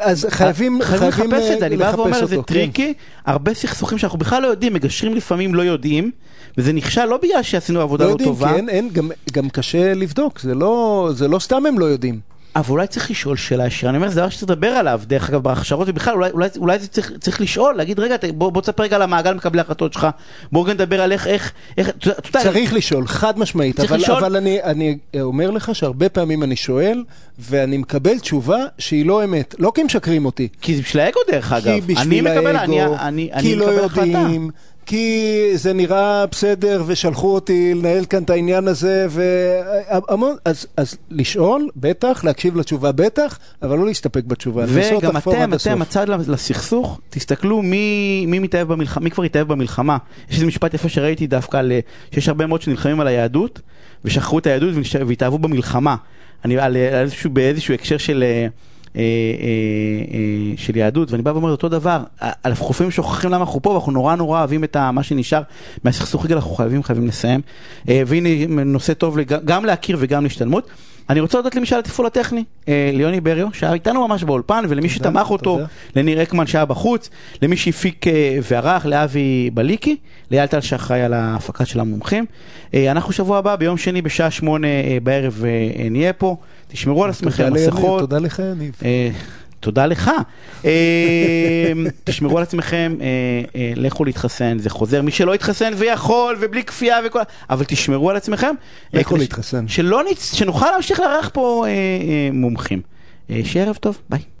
אז- חייבים- לחפש את זה, אה, אני בא ואומר, זה כן. טריקי, הרבה סכסוכים שאנחנו בכלל לא יודעים, מגשרים לפעמים לא יודעים, וזה נכשל לא בגלל שעשינו עבודה לא לא יודעים, טובה. כי אין, אין, גם, קשה לבדוק, לא, זה לא סתם הם לא יודעים. אבל אולי צריך לשאול שאלה ישירה, אני אומר, זה דבר שצריך לדבר עליו, דרך אגב, בהכשרות ובכלל, אולי, אולי, אולי זה צריך, צריך לשאול, להגיד, רגע, בוא, בוא תספר רגע על המעגל מקבלי ההחלטות שלך, בוא נדבר על איך, איך, איך, אתה יודע, צריך לשאול, חד משמעית, אבל, לשאול- אבל אני, אני אומר לך שהרבה פעמים אני שואל, ואני מקבל תשובה שהיא לא אמת. לא כי משקרים אותי, כי זה בשביל האגו דרך אגב, כי אני בשביל מקבל, האגו, אני, אני, כי אני לא מקבל החלטה. כי זה נראה בסדר ושלחו אותי לנהל כאן את העניין הזה, והמון, אז, אז לשאול, בטח, להקשיב לתשובה, בטח, אבל לא להסתפק בתשובה, וגם אתם. אתם, הצד לסכסוך, תסתכלו מי, מי מתאהב במלחמה, מי כבר התאהב במלחמה. יש איזה משפט יפה שראיתי דווקא, על, שיש הרבה מאוד שנלחמים על היהדות, ושכחו את היהדות והתאהבו במלחמה. אני, על, על איזשהו, באיזשהו הקשר של... אה, של יהדות, ואני בא ואומר אותו דבר, אנחנו לפעמים שוכחים למה אנחנו פה, ואנחנו נורא נורא אוהבים את מה שנשאר מהסכסוך רגע, אנחנו חייבים חייבים לסיים. אה, והנה נושא טוב גם להכיר וגם להשתלמות. אני רוצה להודות למי שהיה לתפעול הטכני, אה, ליוני בריו, שהיה איתנו ממש באולפן, ולמי שתמך אותו. לניר אקמן שהיה בחוץ, למי שהפיק אה, וערך, לאבי בליקי, לאייל טל שאחראי על ההפקה של המומחים. אה, אנחנו שבוע הבא, ביום שני בשעה שמונה אה, בערב אה, אה, נהיה פה. תשמרו על עצמכם, מסכות. תודה לך, יניב. אה, תודה לך. אה, תשמרו על עצמכם, אה, לכו להתחסן, זה חוזר. מי שלא יתחסן ויכול, ובלי כפייה וכל... אבל תשמרו על עצמכם. לכו להתחסן. שנוכל להמשיך לארח פה מומחים. שיהיה ערב טוב, ביי.